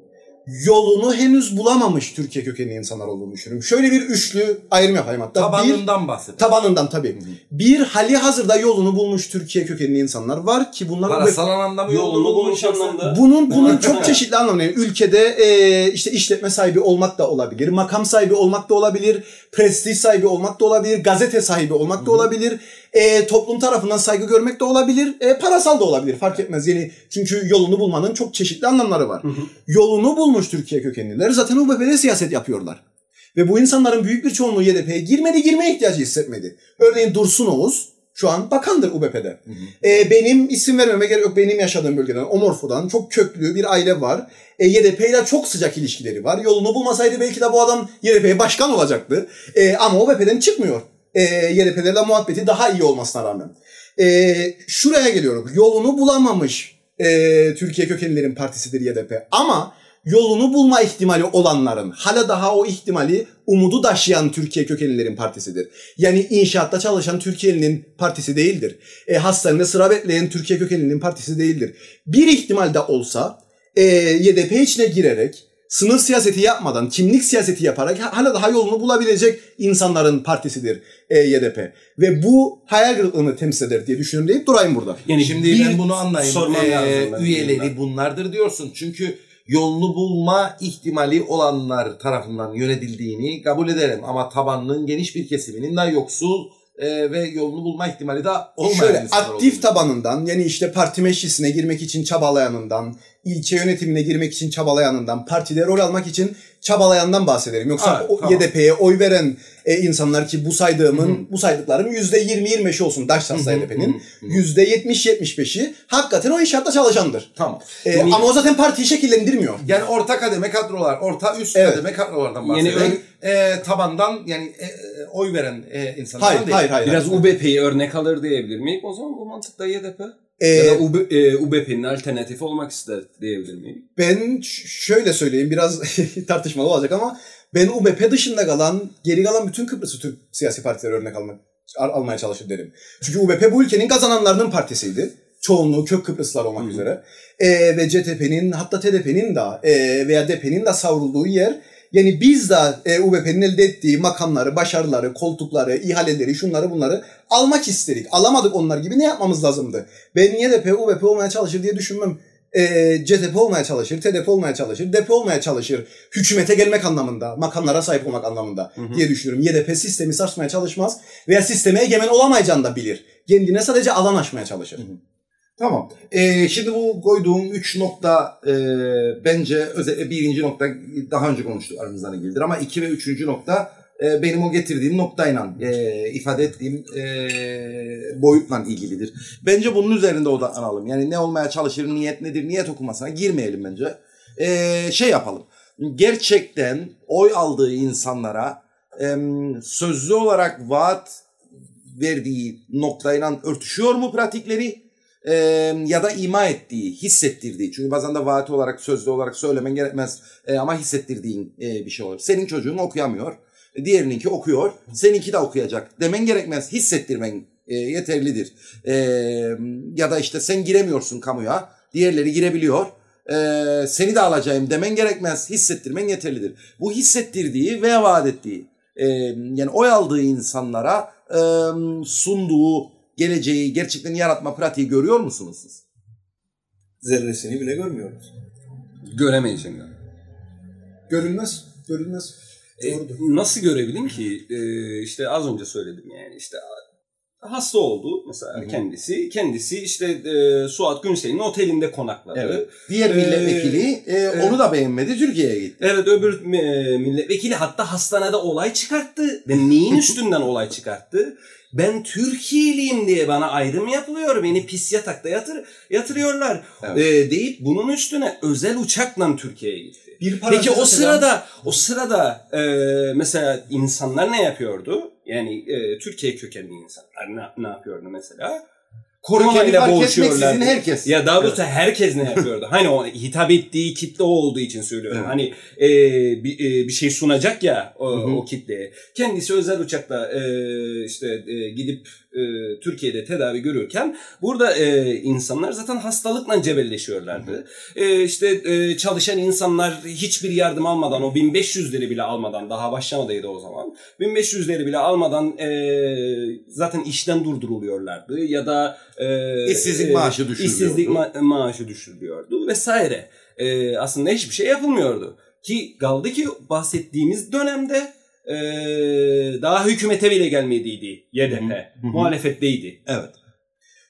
yolunu henüz bulamamış Türkiye kökenli insanlar olduğunu düşünüyorum. Şöyle bir üçlü ayrım yapayım hatta. Bir, Tabanından bahsediyor. tabanından tabii. Bir hali hazırda yolunu bulmuş Türkiye kökenli insanlar var ki bunlar Parasal anlamda mı Yolunu bulmuş anlamda. bunun bunun çok çeşitli anlamları. Yani ülkede e, işte işletme sahibi olmak da olabilir, makam sahibi olmak da olabilir, prestij sahibi olmak da olabilir, gazete sahibi olmak da olabilir, e, toplum tarafından saygı görmek de olabilir, e, parasal da olabilir fark etmez. Yani çünkü yolunu bulmanın çok çeşitli anlamları var. Yolunu bulmuş Türkiye kökenliler zaten UBP'de siyaset yapıyorlar. Ve bu insanların büyük bir çoğunluğu YDP'ye girmedi, girmeye ihtiyacı hissetmedi. Örneğin Dursun Oğuz şu an bakandır UBP'de. Ee, benim isim vermeme gerek yok. Benim yaşadığım bölgeden, Omorfo'dan çok köklü bir aile var. E, YDP ile çok sıcak ilişkileri var. Yolunu bulmasaydı belki de bu adam YDP'ye başkan olacaktı. E, ama OBP'den çıkmıyor. E, YDP'lerle muhabbeti daha iyi olmasına rağmen. E, şuraya geliyorum. Yolunu bulamamış e, Türkiye kökenlilerin partisidir YDP. Ama yolunu bulma ihtimali olanların, hala daha o ihtimali umudu taşıyan Türkiye kökenlilerin partisidir. Yani inşaatta çalışan Türkiye'nin partisi değildir. E, hastanede sıra bekleyen Türkiye kökenlilerin partisi değildir. Bir ihtimal de olsa e, YDP içine girerek sınıf siyaseti yapmadan, kimlik siyaseti yaparak hala daha yolunu bulabilecek insanların partisidir e, YDP. Ve bu hayal kırıklığını temsil eder diye düşünüyorum deyip durayım burada. Yani şimdi bir ben bunu anlayayım. sormam Ee, lazım üyeleri bunlardır diyorsun. Çünkü yolunu bulma ihtimali olanlar tarafından yönetildiğini kabul ederim. Ama tabanının geniş bir kesiminin de yoksul e, ve yolunu bulma ihtimali de olmayan Şöyle aktif olduğunu. tabanından yani işte parti meclisine girmek için çabalayanından, ilçe yönetimine girmek için çabalayanından, partide rol almak için çabalayandan bahsederim. Yoksa Evet, tamam. YDP'ye oy veren e, insanlar ki bu saydığımın, Hı bu saydıklarım %20-25'i olsun hı hı. %70-75'i hakikaten o inşaatta çalışandır. Tamam. E, Yani- ama o zaten partiyi şekillendirmiyor. Yani orta kademe kadrolar, orta üst Evet. kademe kadrolardan Yani bahsedelim. E, tabandan yani e, e, oy veren e, insanlardan Hayır, değil. hayır, hayır. Biraz hayır. UBP'yi örnek alır diyebilir miyim? O zaman bu mantıkta YDP. E, ya da UB, e, UBP'nin alternatifi olmak ister diyebilir miyim? Ben şöyle söyleyeyim biraz tartışmalı olacak ama ben UBP dışında kalan, geri kalan bütün Kıbrıs'ı Türk siyasi partileri örnek almak, al- almaya çalışır derim. Çünkü UBP bu ülkenin kazananlarının partisiydi. Çoğunluğu kök Kıbrıslılar olmak Hı hı. üzere. Ee, ve CTP'nin hatta TDP'nin de e, veya DP'nin de savrulduğu yer yani biz de e, UBP'nin elde ettiği makamları, başarıları, koltukları, ihaleleri, şunları bunları almak istedik. Alamadık onlar gibi ne yapmamız lazımdı? Ben niye DP, UBP olmaya çalışır diye düşünmem e, CTP olmaya çalışır, TDP olmaya çalışır, DP olmaya çalışır. Hükümete gelmek anlamında, makamlara sahip olmak anlamında Hı hı. diye düşünüyorum. YDP sistemi sarsmaya çalışmaz veya sisteme egemen olamayacağını da bilir. Kendine sadece alan açmaya çalışır. Tamam. Ee, şimdi bu koyduğum üç nokta e, bence özellikle birinci nokta daha önce konuştuk aramızdan ilgilidir ama iki ve üçüncü nokta e, benim o getirdiğim noktayla e, ifade ettiğim e, boyutla ilgilidir. Bence bunun üzerinde odaklanalım. Yani ne olmaya çalışır, niyet nedir, niyet okumasına girmeyelim bence. E, şey yapalım. Gerçekten oy aldığı insanlara e, sözlü olarak vaat verdiği noktayla örtüşüyor mu pratikleri? Ya da ima ettiği, hissettirdiği. Çünkü bazen de vaat olarak, sözlü olarak söylemen gerekmez e, ama hissettirdiğin e, bir şey olur. Senin çocuğun okuyamıyor, diğerininki okuyor, seninki de okuyacak. Demen gerekmez, hissettirmen e, yeterlidir. E, ya da işte sen giremiyorsun kamuya, diğerleri girebiliyor. E, seni de alacağım demen gerekmez, hissettirmen yeterlidir. Bu hissettirdiği veya vaat ettiği, e, yani oy aldığı insanlara e, sunduğu geleceği gerçekten yaratma pratiği görüyor musunuz siz? Zerresini bile görmüyoruz. Göremeyeceğim yani. Görülmez, E, nasıl görebilin ki? E, işte az önce söyledim yani işte hasta oldu mesela Hı hı. kendisi. Kendisi işte e, Suat Günsel'in otelinde konakladı. Diğer Ee, milletvekili e, onu da beğenmedi Türkiye'ye gitti. Evet öbür e, milletvekili hatta hastanede olay çıkarttı. Ve neyin üstünden olay çıkarttı? Ben Türkiye'liyim diye bana ayrım yapılıyor. Beni pis yatakta yatır, yatırıyorlar. Evet. E, deyip bunun üstüne özel uçakla Türkiye'ye gitti. Bir Peki o sırada o sırada e, mesela insanlar ne yapıyordu? Yani e, Türkiye kökenli insanlar ne, ne yapıyordu mesela? Korona Kökeni ile fark boğuşuyorlardı. etmeksizin herkes. Ya daha doğrusu Evet. herkes ne yapıyordu? hani o hitap ettiği kitle o olduğu için söylüyorum. Evet. Hani e, bir, e, bir şey sunacak ya o, Hı hı. o kitleye. Kendisi özel uçakla e, işte e, gidip e, Türkiye'de tedavi görürken burada e, insanlar zaten hastalıkla cebelleşiyorlardı. E, işte e, çalışan insanlar hiçbir yardım almadan o 1500'leri bile almadan daha başlamadıydı o zaman. 1500'leri bile almadan e, zaten işten durduruluyorlardı ya da e, İşsizlik maaşı düşürülüyordu. İşsizlik ma- maaşı düşürülüyordu vesaire. E, aslında hiçbir şey yapılmıyordu. Ki kaldı ki bahsettiğimiz dönemde e, daha hükümete bile gelmediydi YDP. hı. Muhalefetteydi. Evet.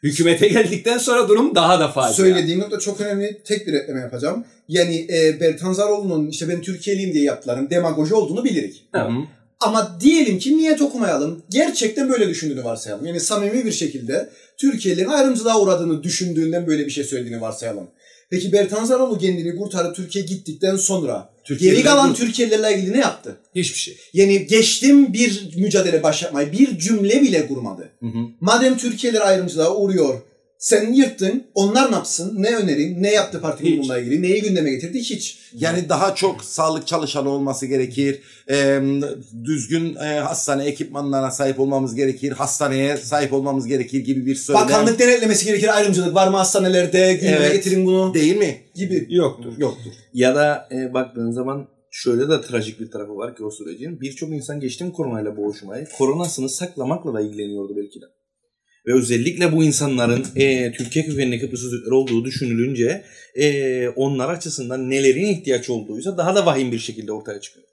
Hükümete geldikten sonra durum daha da facia. Söylediğin nokta çok önemli. Tek bir ekleme yapacağım. Yani e, Bertan Zaroğlu'nun işte ben Türkiye'liyim diye yaptıkların demagoji olduğunu bilirik. Evet. Ama diyelim ki niyet okumayalım. Gerçekten böyle düşündüğünü varsayalım. Yani samimi bir şekilde Türkiye'lilerin ayrımcılığa uğradığını düşündüğünden böyle bir şey söylediğini varsayalım. Peki Bertan Zaroğlu kendini kurtarıp Türkiye gittikten sonra geri kalan Türkiye'lilerle ilgili ne yaptı? Hiçbir şey. Yani geçtim bir mücadele başlatmayı, bir cümle bile kurmadı. Hı hı. Madem Türkiye'ler ayrımcılığa uğruyor, Sen yırttın. Onlar ne yapsın? Ne önerin? Ne yaptı Hiç. bununla ilgili? Neyi gündeme getirdi? Hiç. Yani daha çok sağlık çalışanı olması gerekir. Ee, düzgün e, hastane ekipmanlarına sahip olmamız gerekir. Hastaneye sahip olmamız gerekir gibi bir söylem. Bakanlık denetlemesi gerekir. Ayrımcılık var mı hastanelerde? Gündeme Evet. getirin bunu. Değil mi? Gibi. Yoktur. Yoktur. Ya da e, baktığın zaman şöyle de trajik bir tarafı var ki o sürecin. Birçok insan geçtim koronayla boğuşmayı. Koronasını saklamakla da ilgileniyordu belki de. Ve özellikle bu insanların e, Türkiye kökenli Kıbrıs Türkler olduğu düşünülünce e, onlar açısından nelerin ihtiyaç olduğuysa daha da vahim bir şekilde ortaya çıkıyor.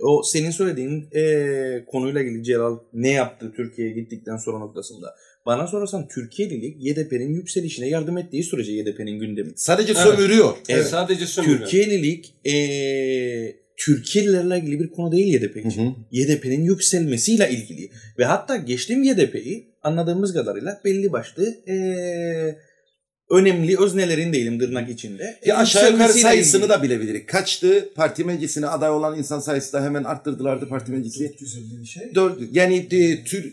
O senin söylediğin e, konuyla ilgili Celal ne yaptı Türkiye'ye gittikten sonra noktasında. Bana sorarsan Türkiye'lilik YDP'nin yükselişine yardım ettiği sürece YDP'nin gündemi. Sadece Evet. sömürüyor. Evet. Sadece sömürü. Türkiye'lilik e, Türkiye'lilerle ilgili bir konu değil YDP için. YDP'nin yükselmesiyle ilgili. Ve hatta geçtiğim YDP'yi anladığımız kadarıyla belli başlı e, önemli öznelerin değilim tırnak içinde. Ya aşağı yukarı sayısını ilgili. da bilebilirik. Kaçtı parti meclisine aday olan insan sayısı da hemen arttırdılardı parti meclisi. 450 bir şey. Dört, yani e, tür, tü-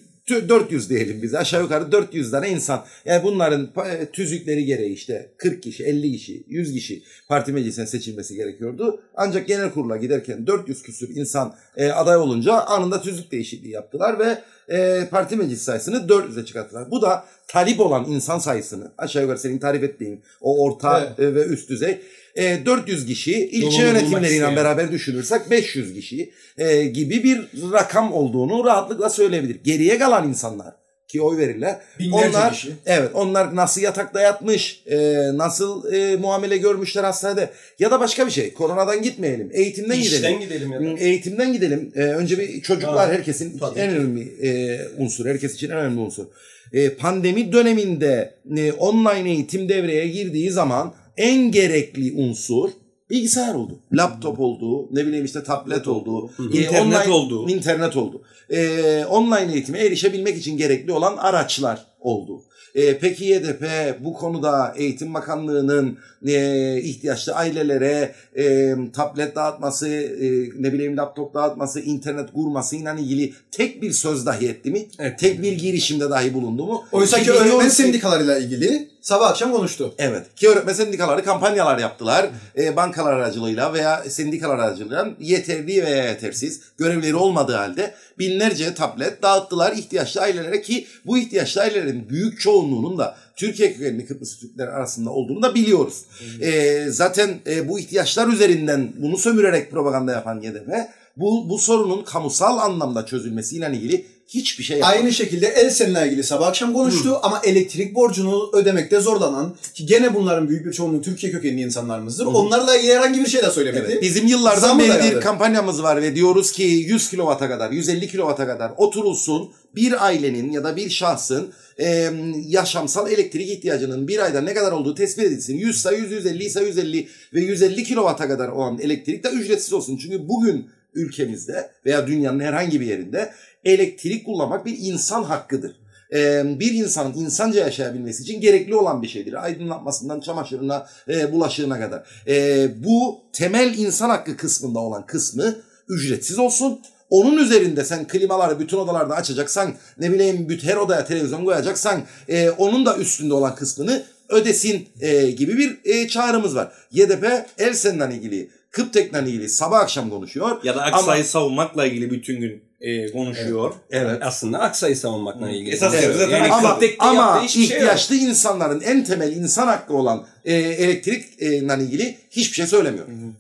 400 diyelim biz aşağı yukarı 400 tane insan. Yani bunların e, tüzükleri gereği işte 40 kişi, 50 kişi, 100 kişi parti meclisine seçilmesi gerekiyordu. Ancak genel kurula giderken 400 küsür insan e, aday olunca anında tüzük değişikliği yaptılar ve e, parti meclis sayısını 400'e çıkarttılar. Bu da talip olan insan sayısını aşağı yukarı senin tarif ettiğin o orta e, ve üst düzey e, 400 kişi ilçe yönetimleriyle beraber düşünürsek 500 kişi e, gibi bir rakam olduğunu rahatlıkla söyleyebilir. Geriye kalan insanlar ki oy verirler. Binlerce onlar, kişi. Evet onlar nasıl yatakta yatmış, e, nasıl e, muamele görmüşler hastanede ya da başka bir şey. Koronadan gitmeyelim, eğitimden gidelim. İşten gidelim ya da. Eğitimden gidelim. Ee, önce bir çocuklar Ha, herkesin tabii en önemli e, unsur. Herkes için en önemli unsur. E, pandemi döneminde e, online eğitim devreye girdiği zaman en gerekli unsur bilgisayar oldu. Laptop oldu, ne bileyim işte tablet oldu. İnternet online- oldu. İnternet oldu. E, online eğitime erişebilmek için gerekli olan araçlar oldu. E, peki YDP bu konuda Eğitim Bakanlığı'nın e, ihtiyaçlı ailelere e, tablet dağıtması, e, ne bileyim laptop dağıtması, internet kurmasıyla ilgili tek bir söz dahi etti mi? Evet. Tek bir girişimde dahi bulundu mu? Oysa ki öğretmen sendikalarıyla ilgili sabah akşam konuştu. Evet. Ki öğretmen sendikaları kampanyalar yaptılar. E, bankalar aracılığıyla veya sendikalar aracılığıyla yeterli veya yetersiz görevleri olmadığı halde binlerce tablet dağıttılar ihtiyaçlı ailelere ki bu ihtiyaçlı ailelerin büyük çoğunluğunun da Türkiye kökenli Kıbrıs Türkler arasında olduğunu da biliyoruz. E, zaten e, bu ihtiyaçlar üzerinden bunu sömürerek propaganda yapan YDP bu, bu sorunun kamusal anlamda çözülmesiyle ilgili hiçbir şey yapmadı. Aynı şekilde Elsen'le ilgili sabah akşam konuştu ama elektrik borcunu ödemekte zorlanan ki gene bunların büyük bir çoğunluğu Türkiye kökenli insanlarımızdır. Onlarla ilgili herhangi bir şey de söylemedi. Evet, bizim yıllardan Zamı beri bir kampanyamız var ve diyoruz ki 100 kilovata kadar, 150 kilovata kadar oturulsun bir ailenin ya da bir şahsın e, yaşamsal elektrik ihtiyacının bir ayda ne kadar olduğu tespit edilsin. 100 ise 100, 150 ise 150 ve 150 kilovata kadar olan elektrik de ücretsiz olsun. Çünkü bugün ülkemizde veya dünyanın herhangi bir yerinde elektrik kullanmak bir insan hakkıdır. Ee, bir insanın insanca yaşayabilmesi için gerekli olan bir şeydir. Aydınlatmasından çamaşırına, e, bulaşığına kadar. Ee, bu temel insan hakkı kısmında olan kısmı ücretsiz olsun. Onun üzerinde sen klimaları bütün odalarda açacaksan, ne bileyim bütün her odaya televizyon koyacaksan, e, onun da üstünde olan kısmını ödesin e, gibi bir e, çağrımız var. YDP Elsen'le ilgili, Kıptek'le ilgili sabah akşam konuşuyor. Ya da Ama- Aksa'yı savunmakla ilgili bütün gün e, konuşuyor. Evet. Aslında Aksa'yı savunmakla ilgili. Esas Evet. zaten Yani ama ama şey yok. ihtiyaçlı insanların en temel insan hakkı olan e, elektrikle ilgili hiçbir şey söylemiyor. Ee, Bir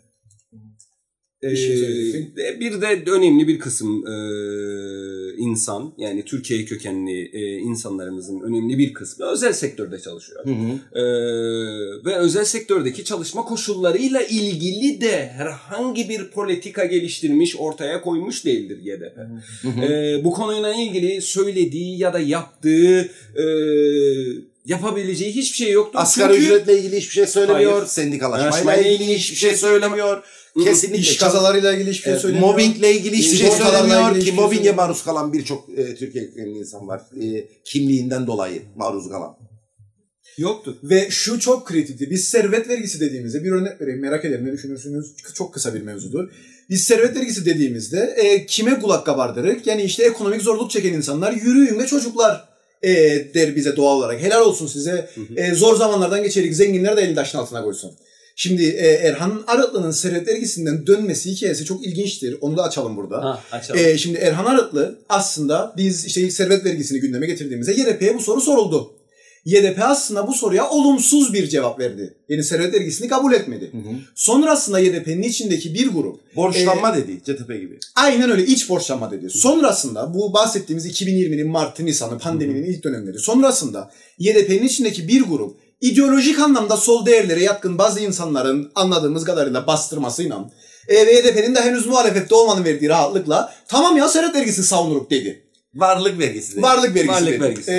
şey ve bir de önemli bir kısım e, insan yani Türkiye kökenli e, insanlarımızın önemli bir kısmı özel sektörde çalışıyor. Hı hı. Ee, ve özel sektördeki çalışma koşullarıyla ilgili de herhangi bir politika geliştirmiş, ortaya koymuş değildir YDP. Hı hı. Ee, bu konuyla ilgili söylediği ya da yaptığı, e, yapabileceği hiçbir şey yoktur. Asgari Çünkü ücretle ilgili hiçbir şey söylemiyor. Hayır. Sendikalaşmayla ilgili hiçbir şey söylemiyor. Hı. Kesinlikle. İş kazalarıyla ilgili hiçbir şey Evet, söylemiyor. mobbingle ilgili hiçbir şey söylemiyor ki şey mobbinge maruz kalan birçok e, Türkiye insan var. E, kimliğinden dolayı maruz kalan. yoktur. Ve şu çok kritikti. Biz servet vergisi dediğimizde bir örnek vereyim merak ederim ne düşünürsünüz. Çok kısa bir mevzudur. Biz servet vergisi dediğimizde e, kime kulak kabardırır? Yani işte ekonomik zorluk çeken insanlar yürüyün ve çocuklar. e, der bize doğal olarak. Helal olsun size. E, zor zamanlardan geçerik. Zenginler de elini taşın altına koysun. Şimdi e, Erhan Arıtlı'nın Servet dergisinden dönmesi hikayesi çok ilginçtir. Onu da açalım burada. Ha, açalım. E, şimdi Erhan Arıtlı aslında biz işte ilk servet vergisini gündeme getirdiğimizde YDP'ye bu soru soruldu. YDP aslında bu soruya olumsuz bir cevap verdi. Yani servet vergisini kabul etmedi. Sonrasında YDP'nin içindeki bir grup Borçlanma dedi CTP gibi. Aynen öyle iç borçlanma dedi. Sonrasında bu bahsettiğimiz 2020'nin Mart'ı Nisan'ı pandeminin ilk dönemleri. Sonrasında YDP'nin içindeki bir grup ideolojik anlamda sol değerlere yatkın bazı insanların anladığımız kadarıyla bastırmasıyla e, ve YDP'nin de henüz muhalefette olmanın verdiği rahatlıkla tamam ya servet vergisi savunuruk dedi. Varlık vergisi dedi. Varlık vergisi Varlık dedi. vergisi. E,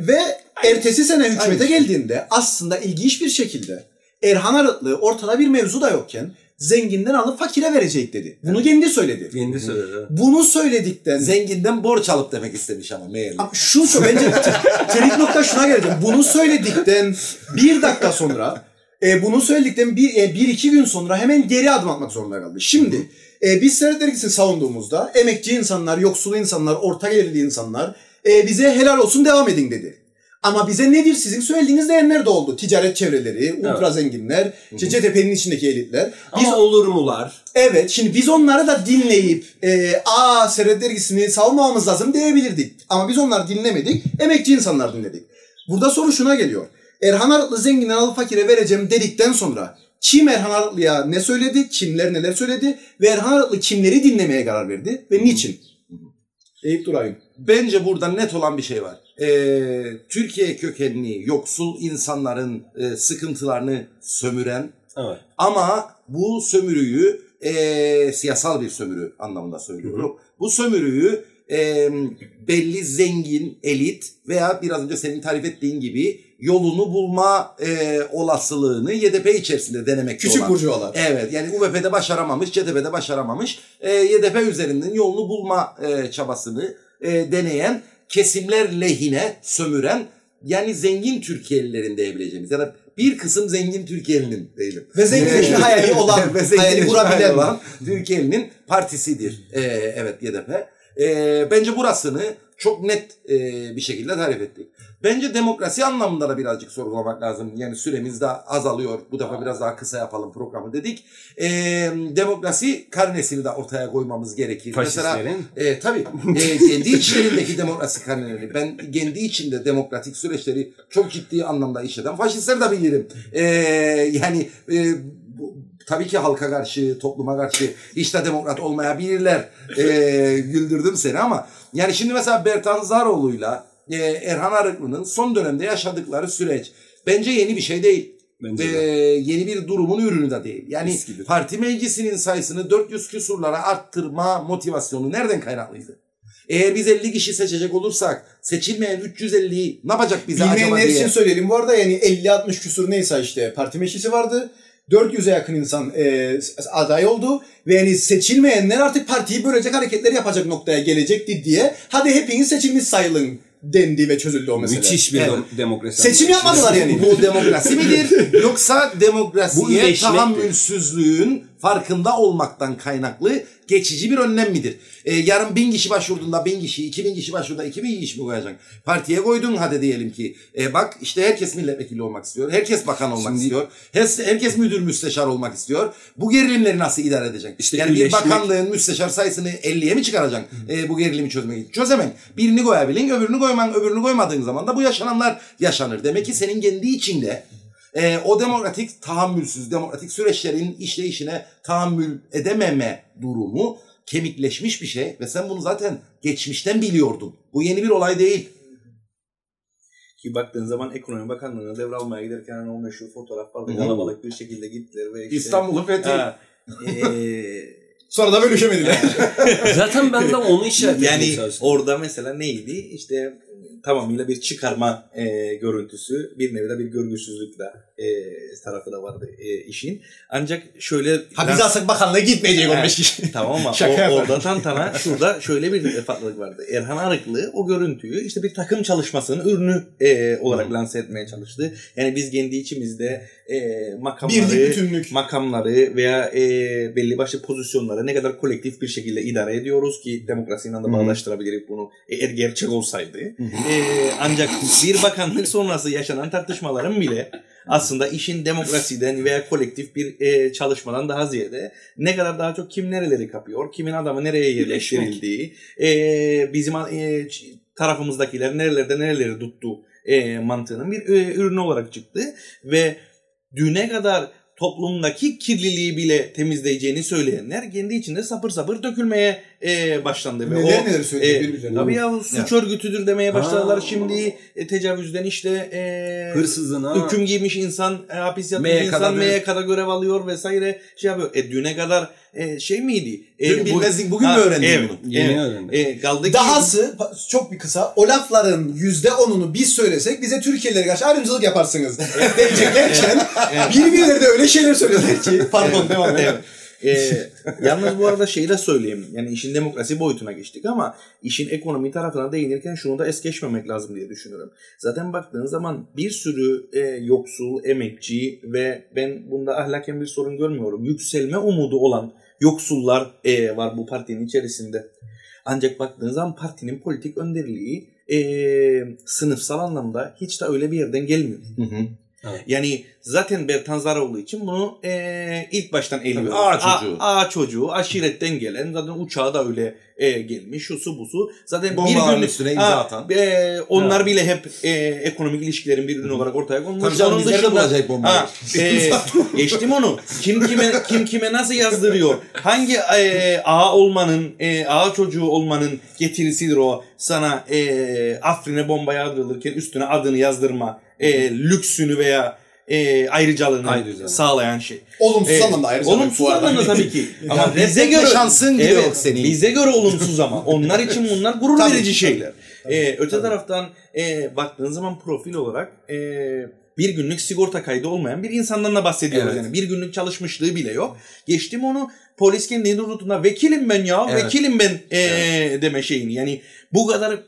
ve ertesi sene hükümete Aynı. geldiğinde aslında ilginç bir şekilde Erhan Arıtlı ortada bir mevzu da yokken zenginden alıp fakire verecek dedi. Bunu kendi söyledi. Kendi söyledi. evet. Bunu söyledikten Zenginden borç alıp demek istemiş ama meğer. Şu şu bence trik nokta şuna geleceğim. Bunu söyledikten bir dakika sonra e, bunu söyledikten bir, e, bir iki gün sonra hemen geri adım atmak zorunda kaldı. Şimdi e, biz Servet Dergisi'ni savunduğumuzda emekçi insanlar, yoksul insanlar, orta gelirli insanlar e, bize helal olsun devam edin dedi. Ama bize nedir sizin söylediğiniz değerler de oldu. Ticaret çevreleri, ultra zenginler, işte CTP'nin içindeki elitler. Biz Ama olur mular? Evet şimdi biz onları da dinleyip e, aa Servet Dergisi'ni savunmamamız lazım diyebilirdik. Ama biz onları dinlemedik. Emekçi insanlar dinledik. Burada soru şuna geliyor. Erhan Arıtlı zenginden alıp fakire vereceğim dedikten sonra kim Erhan Arıtlı'ya ne söyledi, kimler neler söyledi ve Erhan Arıtlı kimleri dinlemeye karar verdi ve niçin? Eyüp Duray'ın. Bence burada net olan bir şey var. Ee, Türkiye kökenli yoksul insanların e, sıkıntılarını sömüren Evet. ama bu sömürüyü e, siyasal bir sömürü anlamında söylüyorum. Bu sömürüyü e, belli zengin, elit veya biraz önce senin tarif ettiğin gibi yolunu bulma e, olasılığını YDP içerisinde denemek Küçük olan. Evet yani UBP'de başaramamış, CTP'de başaramamış. E, YDP üzerinden yolunu bulma e, çabasını e, deneyen kesimler lehine sömüren yani zengin Türkiye'lilerin diyebileceğimiz ya da bir kısım zengin Türkiye'linin diyelim. Ve zenginleşme hayali olan, Ve hayali kurabilen olan Türkiye'nin partisidir. E, evet YDP. E, bence burasını çok net e, bir şekilde tarif ettik. Bence demokrasi anlamında da birazcık sorgulamak lazım. Yani süremiz de azalıyor. Bu defa biraz daha kısa yapalım programı dedik. E, demokrasi karnesini de ortaya koymamız gerekir. Mesela Faşistlerin. e, tabii e, kendi içlerindeki demokrasi karnelerini ben kendi içinde demokratik süreçleri çok ciddi anlamda işleden faşistleri de bilirim. E, yani e, tabii ki halka karşı, topluma karşı hiç de demokrat olmayabilirler. E, güldürdüm seni ama yani şimdi mesela Bertan Zaroğlu'yla e, Erhan Arıklı'nın son dönemde yaşadıkları süreç bence yeni bir şey değil. Bence de. yeni bir durumun ürünü de değil. Yani Eskidir. parti meclisinin sayısını 400 küsurlara arttırma motivasyonu nereden kaynaklıydı? Eğer biz 50 kişi seçecek olursak seçilmeyen 350'yi ne yapacak bize acaba Bilmeyenler diye. için söyleyelim. Bu arada yani 50-60 küsur neyse işte parti meclisi vardı. 400'e yakın insan e, aday oldu. Ve yani seçilmeyenler artık partiyi bölecek hareketler yapacak noktaya gelecekti diye. Hadi hepiniz seçilmiş sayılın dendi ve çözüldü o mesele. Müthiş bir Evet. dem- demokrasi. Seçim yapmadılar yani. Bu demokrasi midir? Yoksa demokrasiye tahammülsüzlüğün farkında olmaktan kaynaklı geçici bir önlem midir? Ee, yarın bin kişi başvurduğunda bin kişi, iki bin kişi başvurduğunda iki bin kişi mi koyacaksın? Partiye koydun hadi diyelim ki. E, bak işte herkes milletvekili olmak istiyor. Herkes bakan olmak Şimdi- istiyor. Herkes, herkes müdür müsteşar olmak istiyor. Bu gerilimleri nasıl idare edeceksin? İşte yani bir bakanlığın müsteşar sayısını 50'ye mi çıkaracaksın? E, bu gerilimi çözmek için. Çözemem. Birini koyabilin, öbürünü koyman, öbürünü koymadığın zaman da bu yaşananlar yaşanır. Demek ki senin kendi içinde e, o demokratik tahammülsüz, demokratik süreçlerin işleyişine tahammül edememe durumu kemikleşmiş bir şey ve sen bunu zaten geçmişten biliyordun. Bu yeni bir olay değil. Ki baktığın zaman Ekonomi Bakanlığı'na devralmaya giderken hani o meşhur fotoğraf vardı. Kalabalık bir şekilde gittiler ve işte... İstanbul'un fethi. Ha, eee, Sonra da bölüşemediler. Zaten ben de onu işaret yani orada mesela neydi? İşte tamamıyla bir çıkarma eee, görüntüsü bir nevi de bir görgüsüzlükle e, tarafı da vardı e, işin. Ancak şöyle Ha biz alsak bakanlığa gitmeyecek 15 kişi. Tamam ama Şaka o, orada tantana şurada şöyle bir farklılık vardı. Erhan Arıklı o görüntüyü işte bir takım çalışmasının ürünü e, olarak lanse etmeye çalıştı. Yani biz kendi içimizde e, makamları, makamları veya e, belli başlı pozisyonları ne kadar kolektif bir şekilde idare ediyoruz ki demokrasiyle de Hı. bağdaştırabiliriz bunu eğer gerçek olsaydı. E, ancak bir bakanlık sonrası yaşanan tartışmaların bile aslında işin demokrasiden veya kolektif bir e, çalışmadan daha ziyade ne kadar daha çok kim nereleri kapıyor, kimin adamı nereye yerleştirildiği, e, bizim e, tarafımızdakiler nerelerde nereleri tuttu e, mantığının bir e, ürünü olarak çıktı. Ve düne kadar toplumdaki kirliliği bile temizleyeceğini söyleyenler kendi içinde sapır sapır dökülmeye e, başlandı. Neler o, neler söyledi e. Tabii ya suç örgütüdür demeye başladılar. Ha. Şimdi e, tecavüzden işte e, Hırsızına hüküm giymiş insan, e, hapis yatmış insan MYK'da görev alıyor vesaire şey yapıyor. E düne kadar e, şey miydi? E, Dün bu- bilmezdik bugün Ha, mü öğrendin evet, bunu? yeni evet. öğrendim. E, kaldı ki- Dahası çok bir kısa o lafların yüzde onunu biz söylesek bize Türkiye'lilere karşı ayrımcılık yaparsınız diyeceklerken birbirleri de öyle şeyler söylediler ki pardon devam et. Evet. Ee, yalnız bu arada şeyi de söyleyeyim. Yani işin demokrasi boyutuna geçtik ama işin ekonomi tarafına değinirken şunu da es geçmemek lazım diye düşünüyorum. Zaten baktığın zaman bir sürü e, yoksul, emekçi ve ben bunda ahlaken bir sorun görmüyorum. Yükselme umudu olan yoksullar e, var bu partinin içerisinde. Ancak baktığın zaman partinin politik önderliği e, sınıfsal anlamda hiç de öyle bir yerden gelmiyor. Hı hı. Yani zaten Bertan Zaraoğlu için bunu eee, ilk baştan eliyor. Ağa çocuğu. A, ağa çocuğu, aşiretten gelen zaten uçağı da öyle eee, gelmiş, şu su bu su. Zaten Bombaların bir günlük üstüne imza atan. eee, onlar Ha. bile hep eee, ekonomik ilişkilerin bir ürünü olarak ortaya konmuş. Tabii canım Onun bizler de dışında- bulacak bombayı. Ha, eee, geçtim onu. Kim kime kim kime nasıl yazdırıyor? Hangi eee, ağa olmanın, eee, ağa çocuğu olmanın getirisidir o sana eee Afrin'e bomba yağdırılırken üstüne adını yazdırma eee, lüksünü veya eee ayrıcalığını Ayrıcalığı. sağlayan şey. Olumsuz Eee, anlamda ayrıca. olumsuz anlamda tabii ki. Ama Ya bize göre şansın yok senin. Bize göre olumsuz ama onlar için bunlar gurur Tabii, verici şeyler. Tabii, Ee, öte tabii. taraftan e, baktığın zaman profil olarak e, bir günlük sigorta kaydı olmayan bir insandan da bahsediyoruz. Evet. Yani bir günlük çalışmışlığı bile yok. Geçtim onu polis kendi hudutunda vekilim ben ya Evet. vekilim ben e, deme şeyini. Yani bu kadar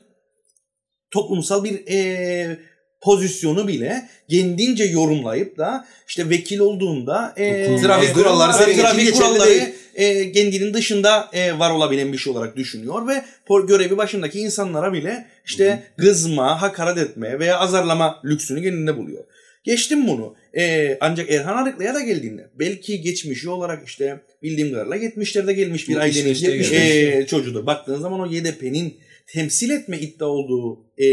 toplumsal bir e, pozisyonu bile kendince yorumlayıp da işte vekil olduğunda e, Trafik kuralları trafik geçerli kuralları e, kendinin dışında e, var olabilen bir şey olarak düşünüyor ve görevi başındaki insanlara bile işte kızma, hakaret etme veya azarlama lüksünü kendinde buluyor. Geçtim bunu. E, ancak Erhan Arıklı'ya da geldiğinde belki geçmişi olarak işte bildiğim kadarıyla 70'lerde gelmiş bir ailenin 70'te gelmiş. e, çocuğudur. Baktığın zaman o YDP'nin temsil etme iddia olduğu e,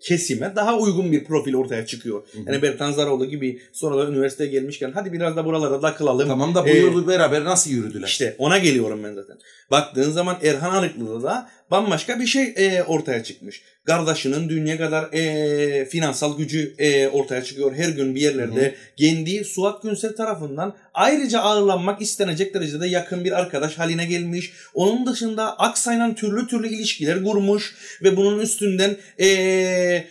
kesime daha uygun bir profil ortaya çıkıyor. Yani Bertan Zaroğlu gibi sonradan üniversiteye gelmişken hadi biraz da buralara takılalım. Tamam da bu Ee, beraber nasıl yürüdüler? İşte ona geliyorum ben zaten. Baktığın zaman Erhan Arıklı'da da bambaşka bir şey e, ortaya çıkmış. Kardeşinin dünya kadar e, finansal gücü e, ortaya çıkıyor. Her gün bir yerlerde kendi Suat Günsel tarafından ayrıca ağırlanmak istenecek derecede yakın bir arkadaş haline gelmiş. Onun dışında Aksay'la türlü türlü ilişkiler kurmuş ve bunun üstünden e,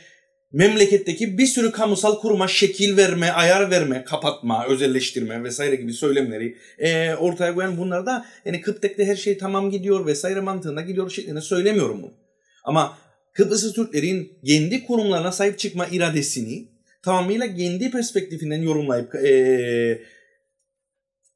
memleketteki bir sürü kamusal kuruma şekil verme, ayar verme, kapatma, özelleştirme vesaire gibi söylemleri e, ortaya koyan bunlar da yani Kıptek'te her şey tamam gidiyor vesaire mantığında gidiyor şeklinde söylemiyorum bunu. Ama Kıbrıslı Türklerin kendi kurumlarına sahip çıkma iradesini tamamıyla kendi perspektifinden yorumlayıp e,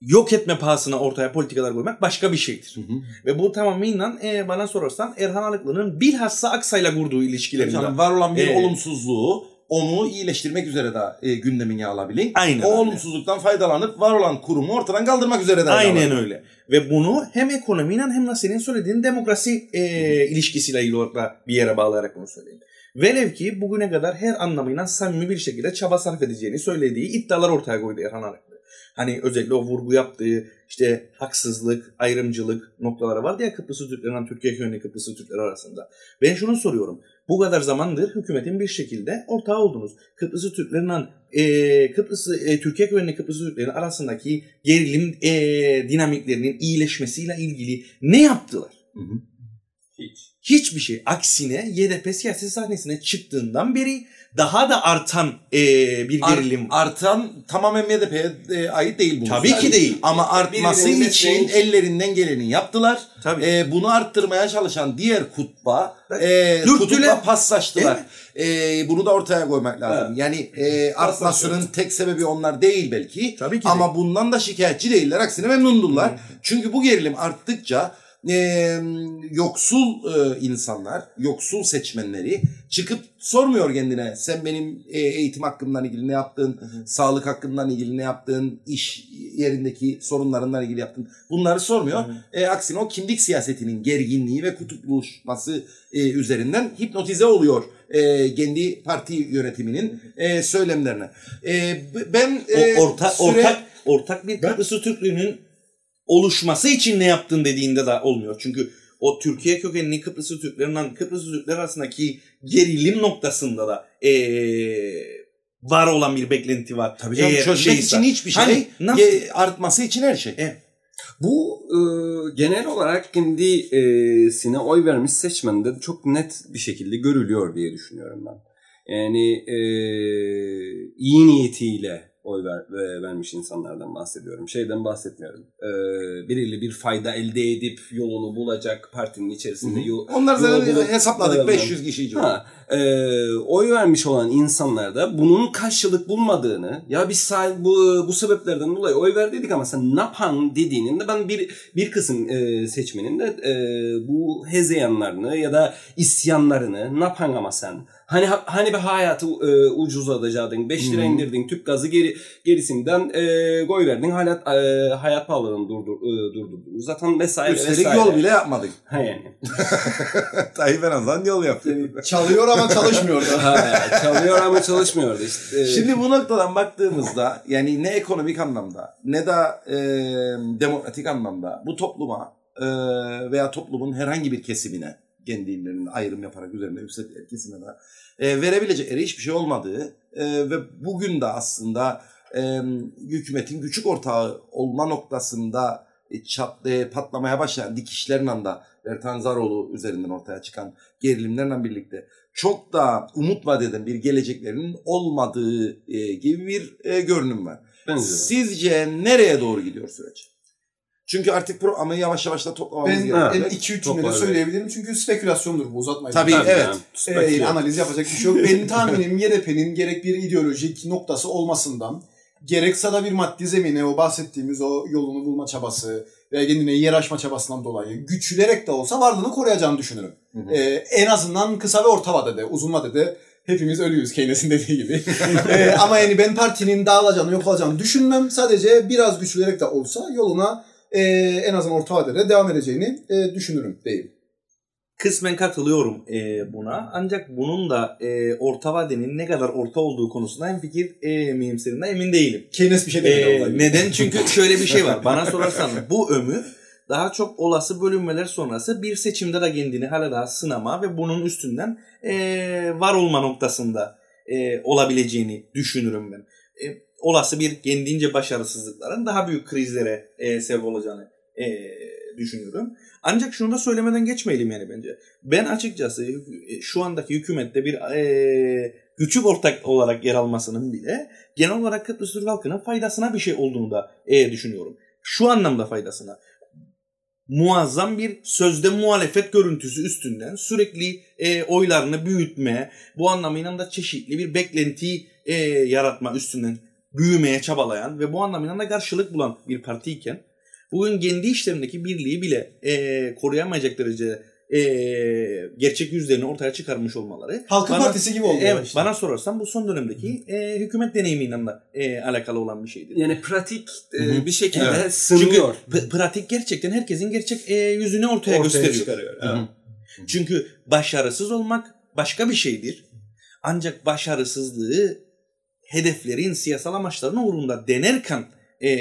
yok etme pahasına ortaya politikalar koymak başka bir şeydir. Hı hı. Ve bu tamamıyla e, bana sorarsan Erhan Arıklı'nın bilhassa Aksa'yla kurduğu ilişkilerinde. Yani var olan bir Ee, olumsuzluğu onu iyileştirmek üzere de e, gündemine alabilin. Aynen O öyle. olumsuzluktan faydalanıp var olan kurumu ortadan kaldırmak üzere de Aynen alabilin. öyle. Ve bunu hem ekonomiyle hem de senin söylediğin demokrasi e, ilişkisiyle ilgili olarak bir yere bağlayarak bunu söyleyeyim. Velev ki bugüne kadar her anlamıyla samimi bir şekilde çaba sarf edeceğini söylediği iddialar ortaya koydu Erhan Arıklı. Hani özellikle o vurgu yaptığı işte haksızlık, ayrımcılık noktaları vardı ya Kıbrıs Türkleriyle Türkiye kökenli Kıbrıs Türkleri arasında. Ben şunu soruyorum. Bu kadar zamandır hükümetin bir şekilde ortağı oldunuz. Kıbrıs Türkleriyle e, Kıbrıs e, Türkiye kökenli Kıbrıs Türkleri arasındaki gerilim e, dinamiklerinin iyileşmesiyle ilgili ne yaptılar? Hı hı. Hiç. Hiçbir şey. Aksine YDP siyasi sahnesine çıktığından beri daha da artan eee, bir Ar- gerilim. artan tamamen MDP'ye e, ait değil bu. Tabii ki değil. Ama artması Birilerinin için mesleği- ellerinden geleni yaptılar. Tabii. E, bunu arttırmaya çalışan diğer kutba e, Dürttüler. kutupla paslaştılar. E, bunu da ortaya koymak lazım. Evet. Yani e, artmasının tek sebebi onlar değil belki. Tabii ki Ama bundan da şikayetçi değiller. Aksine memnundurlar. Çünkü bu gerilim arttıkça e, yoksul e, insanlar, yoksul seçmenleri çıkıp sormuyor kendine. Sen benim e, eğitim hakkımdan ilgili ne yaptın? Sağlık hakkından ilgili ne yaptın? iş yerindeki sorunlarından ilgili yaptın? Bunları sormuyor. E, aksine o kimlik siyasetinin gerginliği ve kutuplaşması e, üzerinden hipnotize oluyor e, kendi parti yönetiminin e, söylemlerine. E, ben e, o orta, süre- ortak ortak bir Kıbrıs Türklüğünün oluşması için ne yaptın dediğinde de olmuyor. Çünkü o Türkiye kökenli Kıbrıs Türklerinden Kıbrıs Türkler arasındaki gerilim noktasında da eee, var olan bir beklenti var. Tabii canım Eğer çözmek şeyse- için hiçbir şey, Hani ne ge- artması için her şey. Evet. Bu e, genel olarak kendisine oy vermiş seçmende çok net bir şekilde görülüyor diye düşünüyorum ben. Yani e, iyi niyetiyle oy ver, ve- vermiş insanlardan bahsediyorum. Şeyden bahsetmiyorum. E, biriyle bir fayda elde edip yolunu bulacak partinin içerisinde Hı hı. yol, Onlar zaten bulup- hesapladık Evet. 500 kişi civarı. E, oy vermiş olan insanlar da bunun karşılık bulmadığını ya biz bu, bu sebeplerden dolayı oy verdik ama sen ne yapan dediğinin de ben bir bir kısım e, seçmenin de e, bu hezeyanlarını ya da isyanlarını ne yapan ama sen hani hani bir hayatı e, ucuzlatacaktın 5 lira indirdin tüp gazı geri gerisinden e, koy verdin hayat e, hayat pahalılığını durdur, e, durdurdun zaten vesaire Üstelik vesaire. yol bile yapmadık. Ha yani. Tayyip azından yol yaptı. Çalıyor ama çalışmıyor da. Ha, çalıyor ama çalışmıyordu işte. Şimdi bu noktadan baktığımızda yani ne ekonomik anlamda ne de e, demokratik anlamda bu topluma e, veya toplumun herhangi bir kesimine kendilerinin ayrım yaparak üzerinde yükseltilen kesimine de e, verebilecekleri hiçbir şey olmadığı e, ve bugün de aslında e, hükümetin küçük ortağı olma noktasında e, çat, e, patlamaya başlayan dikişlerin anda Ertan Zaroğlu üzerinden ortaya çıkan gerilimlerle birlikte çok da umut vaat eden bir geleceklerinin olmadığı e, gibi bir e, görünüm var. Bence. Sizce nereye doğru gidiyor süreç? Çünkü artık programı yavaş yavaş da toplamamız Ben, gerekiyor. ben 2-3 cümlede söyleyebilirim çünkü spekülasyondur bu uzatmayın. Tabii, Tabii evet. yani, Ee, speküle. analiz yapacak bir şey yok. Benim tahminim YDP'nin gerek bir ideolojik noktası olmasından gerekse de bir maddi zemine o bahsettiğimiz o yolunu bulma çabası veya kendine yer açma çabasından dolayı güçlülerek de olsa varlığını koruyacağını düşünürüm. Hı hı. Ee, en azından kısa ve orta vadede, uzun vadede hepimiz ölüyüz Keynes'in dediği gibi. Ee, ama yani ben partinin dağılacağını, yok olacağını düşünmem. Sadece biraz güçlülerek de olsa yoluna e, en azından orta vadede devam edeceğini e, düşünürüm değil. Kısmen katılıyorum e, buna. Ancak bunun da e, orta vadenin ne kadar orta olduğu konusunda en fikir e, miyim seninle emin değilim. Keynes bir şey demedi vallahi. neden? Çünkü şöyle bir şey var. Bana sorarsan bu ömür daha çok olası bölünmeler sonrası bir seçimde de kendini hala daha sınama ve bunun üstünden ee, var olma noktasında ee, olabileceğini düşünürüm ben. Ee, olası bir kendince başarısızlıkların daha büyük krizlere ee, sebep olacağını ee, düşünüyorum. Ancak şunu da söylemeden geçmeyelim yani bence. Ben açıkçası e, şu andaki hükümette bir ee, küçük ortak olarak yer almasının bile genel olarak Kıbrıs Türk halkının faydasına bir şey olduğunu da e, düşünüyorum. Şu anlamda faydasına. Muazzam bir sözde muhalefet görüntüsü üstünden sürekli e, oylarını büyütme, bu anlamıyla da çeşitli bir beklenti e, yaratma üstünden büyümeye çabalayan ve bu anlamıyla da karşılık bulan bir partiyken bugün kendi işlerindeki birliği bile e, koruyamayacak derece e, gerçek yüzlerini ortaya çıkarmış olmaları Halkın bana- Partisi gibi oldu. Evet, işte. bana sorarsan bu son dönemdeki e, hükümet deneyimiyle de e, alakalı olan bir şeydir. Yani pratik e, bir şekilde Evet. sınıyor. Çünkü pratik gerçekten herkesin gerçek e, yüzünü ortaya, ortaya gösteriyor. çıkarıyor. Evet. Çünkü başarısız olmak başka bir şeydir. Ancak başarısızlığı hedeflerin siyasal amaçların uğrunda denerken e,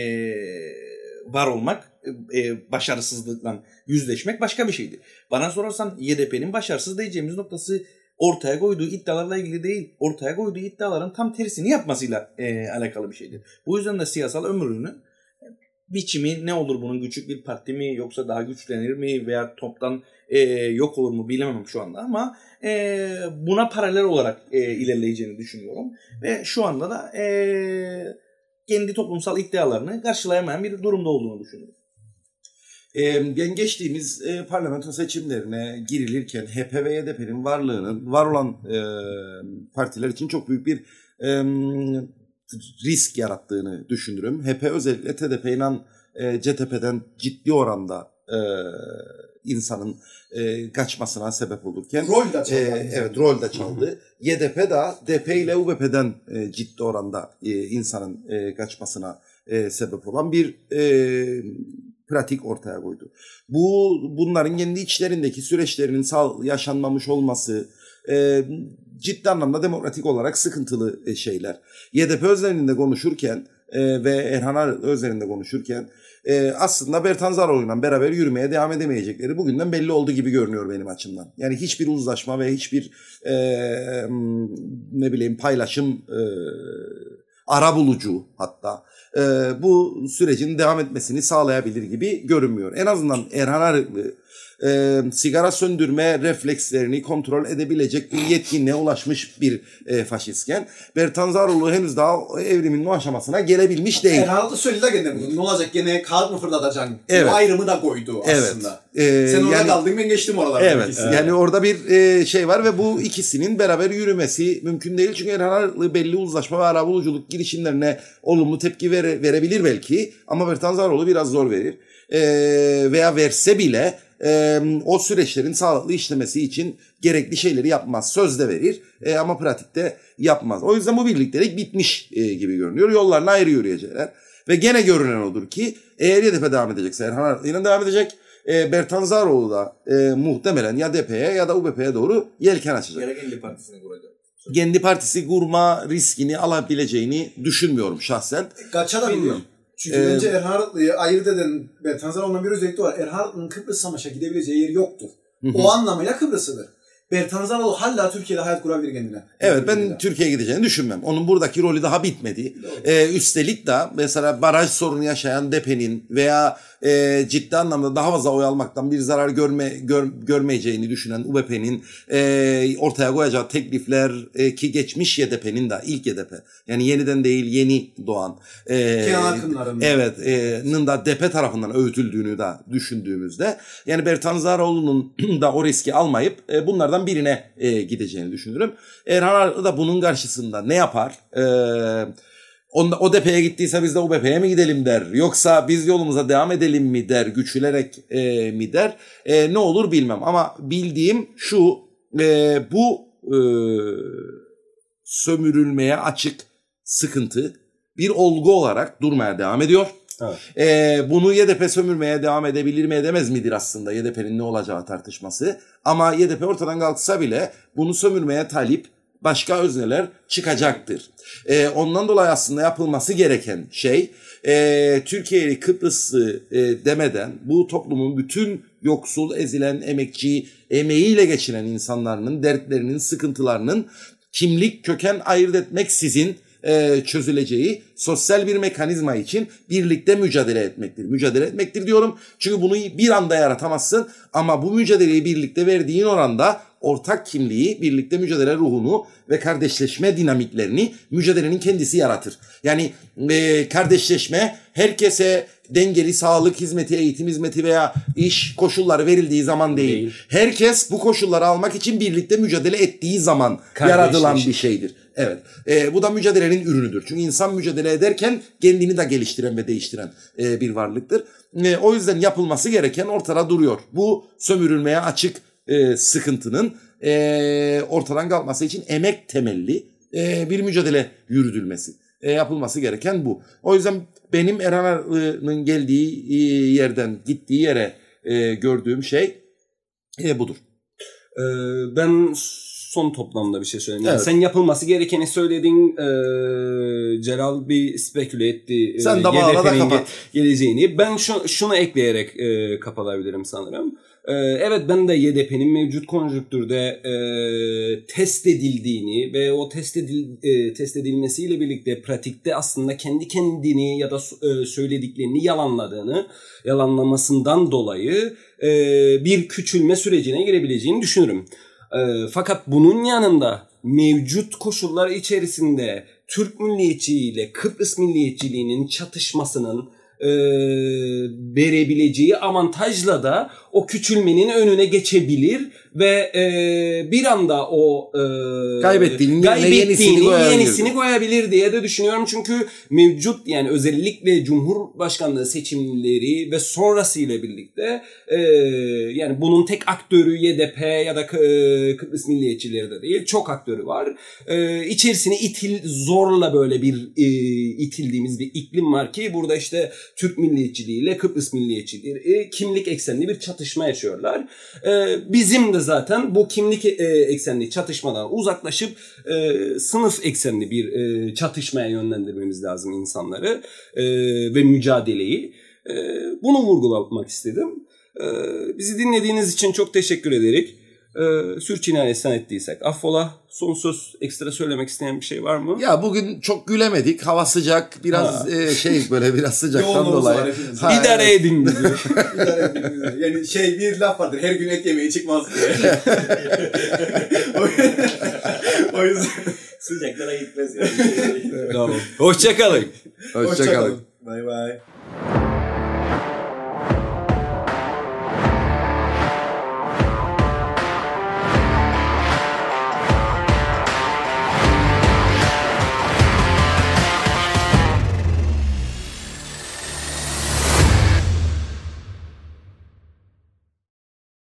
var olmak, e, başarısızlıkla yüzleşmek başka bir şeydir. Bana sorarsan YDP'nin başarısız diyeceğimiz noktası ortaya koyduğu iddialarla ilgili değil, ortaya koyduğu iddiaların tam tersini yapmasıyla e, alakalı bir şeydir. Bu yüzden de siyasal ömrünü biçimi ne olur bunun? Küçük bir parti mi yoksa daha güçlenir mi? Veya toptan e, yok olur mu? Bilemem şu anda ama e, buna paralel olarak e, ilerleyeceğini düşünüyorum. Ve şu anda da e, kendi toplumsal iddialarını karşılayamayan bir durumda olduğunu düşünüyorum. Ee, yani geçtiğimiz e, parlamento seçimlerine girilirken HP ve YDP'nin varlığının var olan e, partiler için çok büyük bir e, risk yarattığını düşünürüm. HP özellikle TDP ile e, CTP'den ciddi oranda e, insanın e, kaçmasına sebep olurken Rol da çaldı. e, evet rol de çaldı. YDP de DP ile UBP'den e, ciddi oranda e, insanın e, kaçmasına e, sebep olan bir e, pratik ortaya koydu. Bu bunların kendi içlerindeki süreçlerinin sağ, yaşanmamış olması e, ciddi anlamda demokratik olarak sıkıntılı e, şeyler. YDP özelinde konuşurken e, ve Erhan özelinde konuşurken e, aslında Bertan Zaroğlu'yla beraber yürümeye devam edemeyecekleri bugünden belli oldu gibi görünüyor benim açımdan. Yani hiçbir uzlaşma ve hiçbir e, ne bileyim paylaşım e, ara bulucu hatta e, bu sürecin devam etmesini sağlayabilir gibi görünmüyor. En azından Erhan Arıklı e, sigara söndürme reflekslerini kontrol edebilecek bir yetkinliğe ulaşmış bir e, faşistken Bertan Zaroğlu henüz daha evrimin o aşamasına gelebilmiş değil. Erhan'ı söyledi gene bunu. Ne olacak gene kağıt mı fırlatacaksın? Evet. Bu ayrımı da koydu Evet. aslında. E, Sen orada yani- kaldın ben geçtim oralarda. Evet. ikisini. Yani orada bir e, şey var ve bu ikisinin beraber yürümesi mümkün değil. Çünkü Arıklı belli uzlaşma ve arabuluculuk girişimlerine olumlu tepki vere- verebilir belki. Ama Bertan Zaroğlu biraz zor verir. E, veya verse bile e, o süreçlerin sağlıklı işlemesi için gerekli şeyleri yapmaz. Sözde verir e, ama pratikte yapmaz. O yüzden bu birliktelik bitmiş e, gibi görünüyor. Yollarına ayrı yürüyecekler. Ve gene görünen odur ki eğer YDP devam edecekse Erhan Arıklı'yla devam edecek. E, Bertan Zaroğlu da e, muhtemelen ya DP'ye ya da UBP'ye doğru yelken açacak. Gerek 50 partisini kuracak. Kendi partisi kurma riskini alabileceğini düşünmüyorum şahsen. Kaça da. Bilmiyorum. Çünkü Ee, bence Erhan Arıklı'yı ayırt eden ve Tanzanya'nın bir özelliği var. Erhan Arıklı'nın Kıbrıs Savaş'a gidebileceği yeri yoktur. o anlamıyla Kıbrıs'ıdır. Bertanzanoğlu hala Türkiye'de hayat kurabilir kendine. Evet ben Türkiye'ye gideceğini düşünmem. Onun buradaki rolü daha bitmedi. Ee, üstelik de mesela baraj sorunu yaşayan DEP'nin veya e, ciddi anlamda daha fazla oy almaktan bir zarar görme gör, görmeyeceğini düşünen UBP'nin e, ortaya koyacağı teklifler e, ki geçmiş YDP'nin de ilk YDP yani yeniden değil yeni doğan e. Evet, e, nın da DP tarafından öğütüldüğünü de düşündüğümüzde yani Bertan Zaroğlu'nun da o riski almayıp e, bunlardan birine e, gideceğini düşünürüm. Erhan Arıklı da bunun karşısında ne yapar? E, onda, o DP'ye gittiyse biz de UBP'ye mi gidelim der. Yoksa biz yolumuza devam edelim mi der, güçülerek e, mi der. E, ne olur bilmem ama bildiğim şu e, bu e, sömürülmeye açık sıkıntı bir olgu olarak durmaya devam ediyor. Evet. Ee, bunu YDP sömürmeye devam edebilir mi edemez midir aslında YDP'nin ne olacağı tartışması. Ama YDP ortadan kalksa bile bunu sömürmeye talip başka özneler çıkacaktır. Ee, ondan dolayı aslında yapılması gereken şey e, Türkiye'li Kıbrıslı e, demeden bu toplumun bütün yoksul, ezilen, emekçi, emeğiyle geçinen insanların dertlerinin, sıkıntılarının kimlik, köken ayırt etmeksizin e, çözüleceği sosyal bir mekanizma için birlikte mücadele etmektir. Mücadele etmektir diyorum. Çünkü bunu bir anda yaratamazsın ama bu mücadeleyi birlikte verdiğin oranda ortak kimliği, birlikte mücadele ruhunu ve kardeşleşme dinamiklerini mücadelenin kendisi yaratır. Yani e, kardeşleşme herkese dengeli sağlık hizmeti, eğitim hizmeti veya iş koşulları verildiği zaman değil. Değil. Herkes bu koşulları almak için birlikte mücadele ettiği zaman yaratılan bir şeydir. Evet. E, bu da mücadelenin ürünüdür. Çünkü insan mücadele ederken kendini de geliştiren ve değiştiren e, bir varlıktır. E, o yüzden yapılması gereken ortada duruyor. Bu sömürülmeye açık e, sıkıntının e, ortadan kalkması için emek temelli e, bir mücadele yürütülmesi. E, yapılması gereken bu. O yüzden benim Erhan Arı'nın geldiği e, yerden gittiği yere e, gördüğüm şey e, budur. Ee, ben son toplamda bir şey söyleyeyim. Yani Evet. Sen yapılması gerekeni söyledin. Ee, Celal bir speküle etti. e, Sen de bağla da kapat. ge- geleceğini. Ben şu, şunu ekleyerek e, kapatabilirim sanırım. Ee, evet ben de YDP'nin mevcut konjüktürde e, test edildiğini ve o test, edil, e, test edilmesiyle birlikte pratikte aslında kendi kendini ya da e, söylediklerini yalanladığını, yalanlamasından dolayı e, bir küçülme sürecine girebileceğini düşünürüm. E, fakat bunun yanında mevcut koşullar içerisinde Türk milliyetçiliği ile Kıbrıs milliyetçiliğinin çatışmasının e, verebileceği avantajla da o küçülmenin önüne geçebilir ve e, bir anda o e, Kaybettiğinin yerine yenisini koyabilir. yenisini koyabilir diye de düşünüyorum. Çünkü mevcut yani özellikle Cumhurbaşkanlığı seçimleri ve sonrasıyla birlikte e, yani bunun tek aktörü YDP ya da e, Kıbrıs Milliyetçileri de değil. Çok aktörü var. E, içerisine itil zorla böyle bir e, itildiğimiz bir iklim var ki burada işte Türk milliyetçiliği ile Kıbrıs milliyetçiliği e, kimlik eksenli bir çatışma yaşıyorlar. E, bizim de zaten bu kimlik e, eksenli çatışmadan uzaklaşıp e, sınıf eksenli bir e, çatışmaya yönlendirmemiz lazım insanları e, ve mücadeleyi. E, bunu vurgulamak istedim. E, bizi dinlediğiniz için çok teşekkür ederek e, sürçülisan ettiysek affola. Son söz ekstra söylemek isteyen bir şey var mı? Ya bugün çok gülemedik. Hava sıcak. Biraz Ha. e, şey böyle biraz sıcaktan dolayı. Ha, İdare evet. edin bizi. Yani şey bir laf vardır. Her gün et yemeği çıkmaz diye. o, yüzden Sıcaklara gitmez yani. tamam. Hoşçakalın. Hoşçakalın. Bay bay.